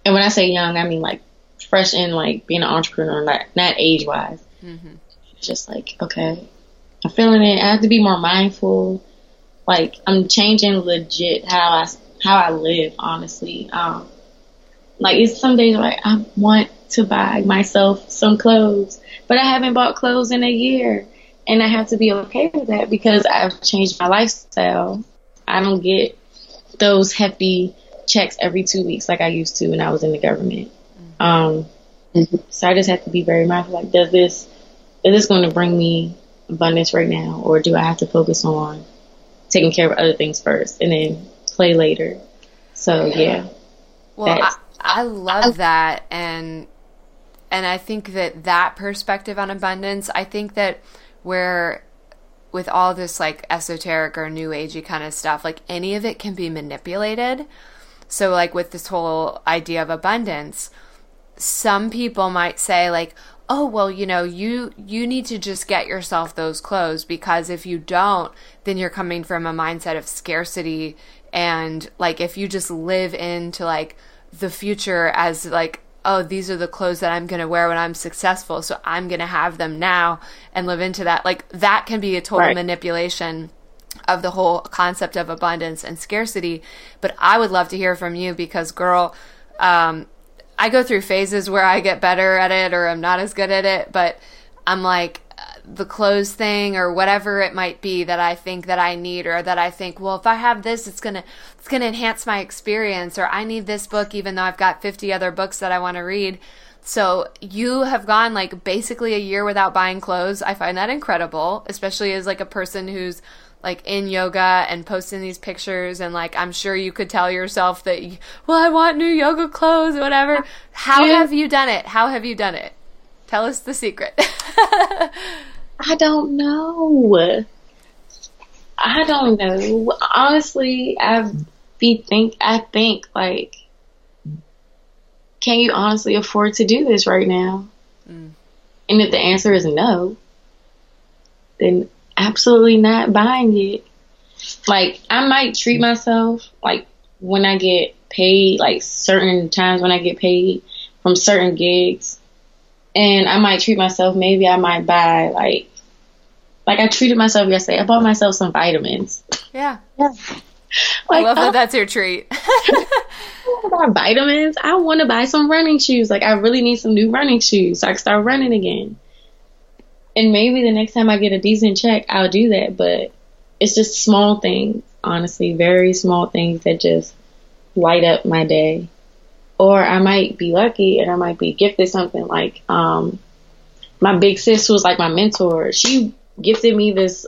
and when I say young, I mean like fresh in like being an entrepreneur, not, not age wise. Mm-hmm. Just like, okay, I'm feeling it. I have to be more mindful. Like, I'm changing legit how I, how I live, honestly. Um, like, it's some days like I want to buy myself some clothes, but I haven't bought clothes in a year. And I have to be okay with that because I've changed my lifestyle. I don't get those hefty checks every two weeks like I used to when I was in the government. Um, so I just have to be very mindful. Like, does this is this going to bring me abundance right now, or do I have to focus on taking care of other things first and then play later? So yeah. Well, I, I love that, and and I think that that perspective on abundance, I think that where with all this like esoteric or new agey kind of stuff, like any of it can be manipulated. So like with this whole idea of abundance, some people might say like, "Oh, well, you know, you you need to just get yourself those clothes because if you don't, then you're coming from a mindset of scarcity and like if you just live into like the future as like oh, these are the clothes that I'm going to wear when I'm successful. So I'm going to have them now and live into that. Like that can be a total right. manipulation of the whole concept of abundance and scarcity. But I would love to hear from you because, girl, um, I go through phases where I get better at it or I'm not as good at it. But I'm like, uh, the clothes thing or whatever it might be that I think that I need or that I think, well, if I have this, it's going to it's going to enhance my experience or I need this book even though I've got 50 other books that I want to read. So you have gone like basically a year without buying clothes. I find that incredible, especially as like a person who's like in yoga and posting these pictures and like I'm sure you could tell yourself that you, well I want new yoga clothes whatever how Yeah. have you done it how have you done it tell us the secret I don't know. I don't know. Honestly, I be think I think like, can you honestly afford to do this right now? Mm. And if the answer is no, then absolutely not buying it. Like I might treat myself like when I get paid, like certain times when I get paid from certain gigs, and I might treat myself. Maybe I might buy like like I treated myself yesterday. I bought myself some vitamins. yeah Like I love that that's your treat I vitamins. I want to buy some running shoes. Like I really need some new running shoes so I can start running again. And maybe the next time I get a decent check, I'll do that. But it's just small things, honestly, very small things that just light up my day. Or I might be lucky and I might be gifted something like um my big sis was like my mentor. She gifted me this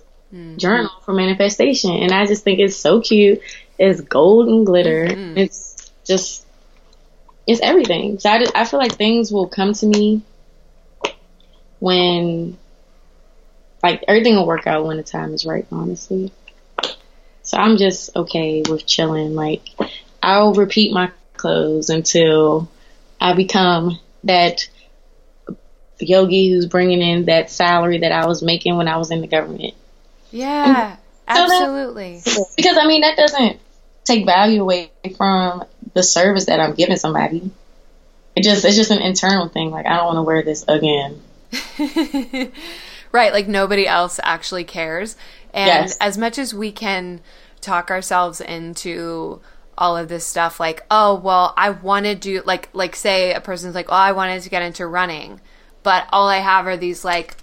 journal for manifestation and I just think it's so cute. It's gold and glitter. It's just it's everything. So I, I feel like things will come to me when like everything will work out when the time is right, honestly. So I'm just okay with chilling. Like I'll repeat my clothes until I become that yogi who's bringing in that salary that I was making when I was in the government. yeah So that- absolutely Because I mean that doesn't take value away from the service that I'm giving somebody. It just it's just an internal thing. Like I don't want to wear this again. right like nobody else actually cares. And Yes. as much as we can talk ourselves into all of this stuff like oh well i wanted to do like like say a person's like oh i wanted to get into running but all i have are these like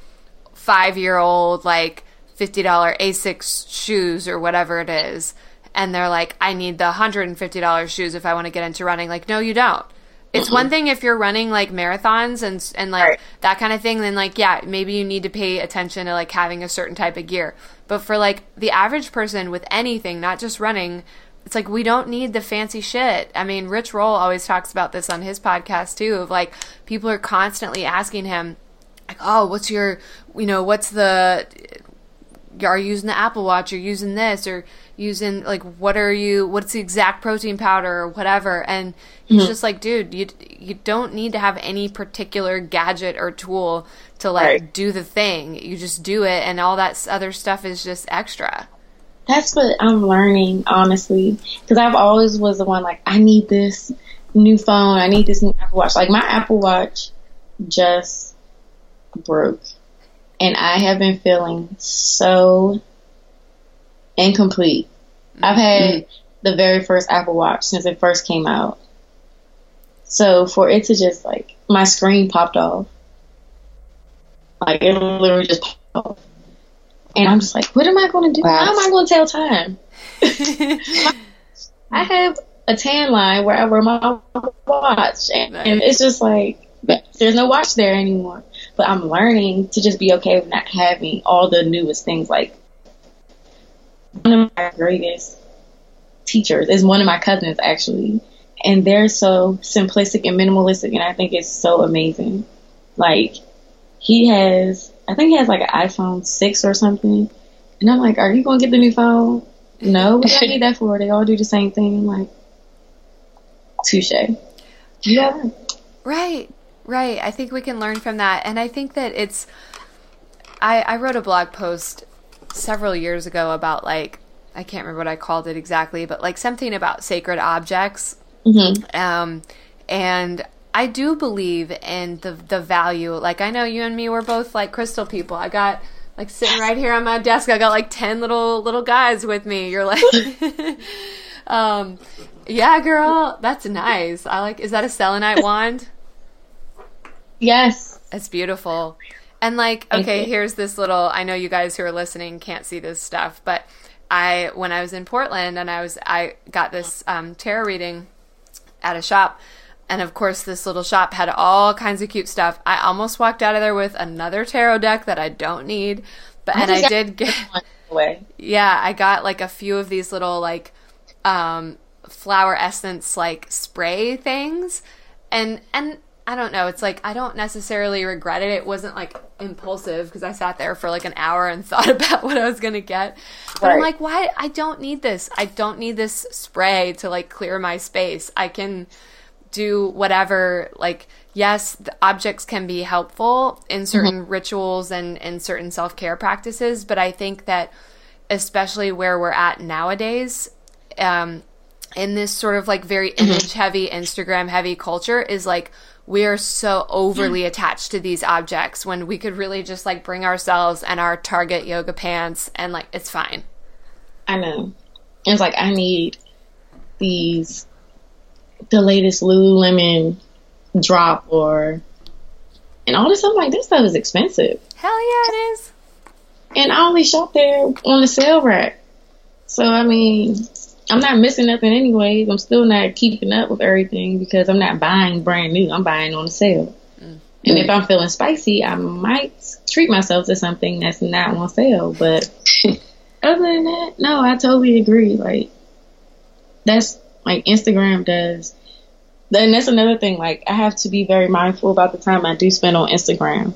five year old like $50 asics shoes or whatever it is and they're like i need the $150 shoes if i want to get into running. Like no you don't it's one thing if you're running like marathons and and like Right. that kind of thing then like yeah maybe you need to pay attention to like having a certain type of gear. But for like the average person with anything not just running it's like we don't need the fancy shit. I mean Rich Roll always talks about this on his podcast too of like people are constantly asking him like oh what's your you know what's the are you using the Apple Watch? Or using this? Or using like what are you what's the exact protein powder or whatever and he's mm-hmm. just like dude you you don't need to have any particular gadget or tool to like Right. do the thing you just do it and all that other stuff is just extra That's what I'm learning, honestly. Because I've always was the one like I need this new phone. I need this new Apple Watch. Like my Apple Watch just broke, and I have been feeling so incomplete. I've had the very first Apple Watch since it first came out. So for it to just like my screen popped off, like it literally just popped off, and I'm just like, what am I going to do? How am I going to tell time? I have a tan line where I wear my watch, and, and it's just like there's no watch there anymore. But I'm learning to just be okay with not having all the newest things. Like one of my greatest teachers is one of my cousins actually, and they're so simplistic and minimalistic, and I think it's so amazing. Like he has, I think he has like an iPhone six or something, and I'm like, are you gonna get the new phone? No, what do I need that for? They all do the same thing. Like, touche. Yeah. Right, right. I think we can learn from that. And I think that it's. I, I wrote a blog post several years ago about, like, I can't remember what I called it exactly, but like something about sacred objects. Mm-hmm. Um, and I do believe in the the value. Like I know you and me were both like crystal people. I got like sitting right here on my desk. I got like ten little little guys with me. You're like, um, yeah, girl, that's nice. I like. Is that a selenite wand? Yes. It's beautiful. And like, okay, here's this little I know you guys who are listening can't see this stuff, but I when I was in Portland and I was I got this um, tarot reading at a shop and of course this little shop had all kinds of cute stuff. I almost walked out of there with another tarot deck that I don't need. But and I did get way. Yeah, I got like a few of these little like um flower essence like spray things and and I don't know, it's like I don't necessarily regret it. It wasn't like impulsive because I sat there for like an hour and thought about what I was going to get. But right. I'm like, why I don't need this. I don't need this spray to like clear my space. I can do whatever like yes, the objects can be helpful in certain mm-hmm. rituals and in certain self care practices, but I think that especially where we're at nowadays, um, in this sort of like very mm-hmm. image heavy, Instagram heavy culture, is like we are so overly mm. attached to these objects when we could really just like bring ourselves and our Target yoga pants and like it's fine. I know. It's like I need these the latest Lululemon drop or and all this stuff like this stuff is expensive. Hell yeah, it is. And I only shop there on the sale rack. So I mean, I'm not missing nothing anyways. I'm still not keeping up with everything because I'm not buying brand new. I'm buying on sale. Mm. And if I'm feeling spicy, I might treat myself to something that's not on sale. But other than that, no, I totally agree. Like that's like Instagram does then that's another thing. Like I have to be very mindful about the time I do spend on Instagram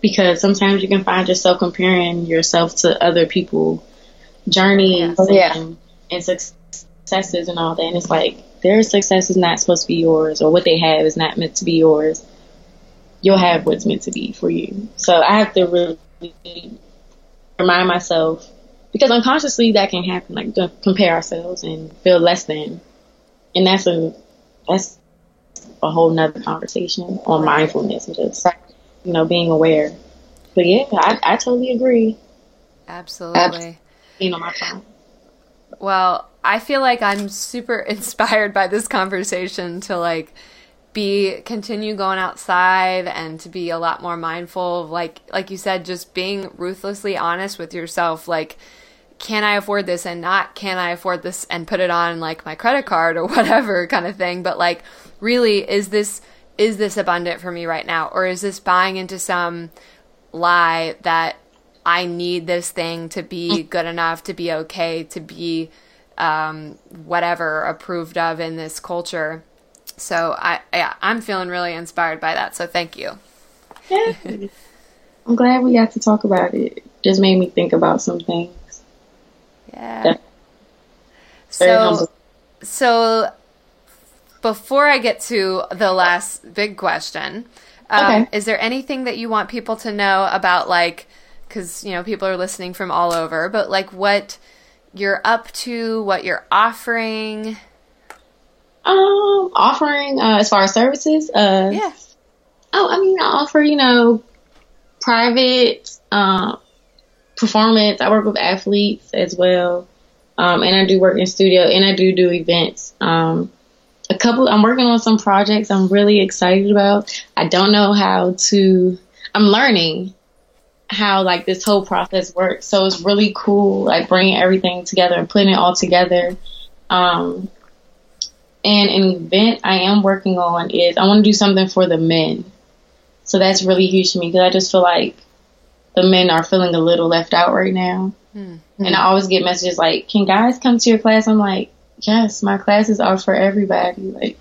because sometimes you can find yourself comparing yourself to other people journeys oh, yeah. and, and successes and all that. And it's like their success is not supposed to be yours, or what they have is not meant to be yours. You'll have what's meant to be for you. So I have to really remind myself because unconsciously that can happen, like to compare ourselves and feel less than. And that's a that's a whole nother conversation on mindfulness and just you know being aware. But yeah, I, I totally agree. Absolutely. You know my phone. Well, I feel like I'm super inspired by this conversation to like be continue going outside and to be a lot more mindful of like like you said just being ruthlessly honest with yourself like can I afford this and not can I afford this and put it on like my credit card or whatever kind of thing. But like, really, is this is this abundant for me right now, or is this buying into some lie that I need this thing to be good enough, to be okay, to be um, whatever approved of in this culture? So I, yeah, I'm feeling really inspired by that. So thank you. Yeah. I'm glad we got to talk about it. Just made me think about some things. Yeah. So, so before I get to the last big question, um, okay. is there anything that you want people to know about, like, because you know people are listening from all over, but like what you're up to, what you're offering? Um, offering uh, as far as services. Uh, yeah. Oh, I mean, I offer you know private uh, performance. I work with athletes as well. Um, and I do work in studio and I do do events. Um, a couple, I'm working on some projects I'm really excited about. I don't know how to, I'm learning how like this whole process works. So it's really cool, like bringing everything together and putting it all together. Um, and an event I am working on is I want to do something for the men. So that's really huge to me because I just feel like the men are feeling a little left out right now. Mm-hmm. And I always get messages like, "Can guys come to your class?" I'm like, "Yes, my classes are for everybody. Like,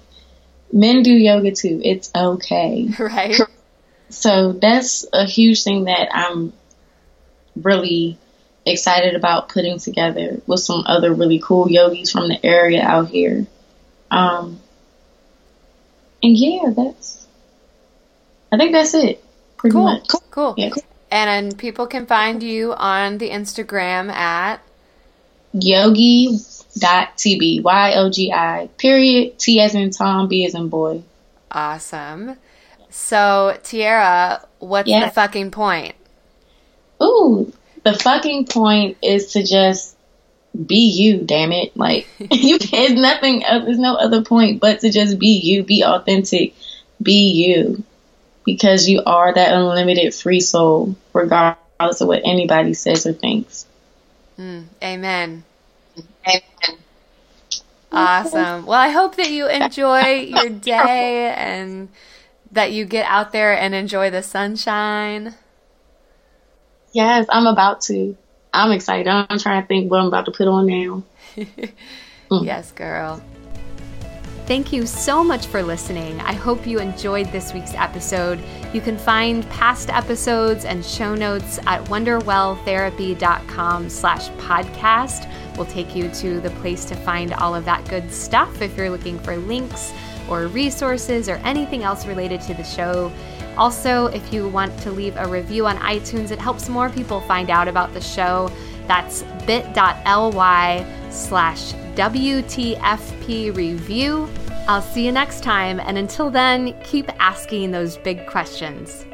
men do yoga too. It's okay." Right. So that's a huge thing that I'm really excited about putting together with some other really cool yogis from the area out here. Um, and yeah, that's. I think that's it. Pretty cool. much. Cool. Cool. Yeah. And people can find you on the Instagram at yogi.tb. Y O G I period. T as in Tom, B as in boy. Awesome. So, Tierra, what's the fucking point? Ooh, the fucking point is to just be you, damn it. Like, you there's nothing, there's no other point but to just be you, be authentic, be you because you are that unlimited free soul, regardless of what anybody says or thinks. Mm, amen. Amen. Awesome. Well, I hope that you enjoy your day and that you get out there and enjoy the sunshine. Yes, I'm about to. I'm excited. I'm trying to think what I'm about to put on now. mm. Yes, girl. Thank you so much for listening. I hope you enjoyed this week's episode. You can find past episodes and show notes at wonderwelltherapy.com slash podcast. We'll take you to the place to find all of that good stuff if you're looking for links or resources or anything else related to the show. Also, if you want to leave a review on iTunes, it helps more people find out about the show. That's bit.ly slash WTFP review. I'll see you next time, and until then, keep asking those big questions.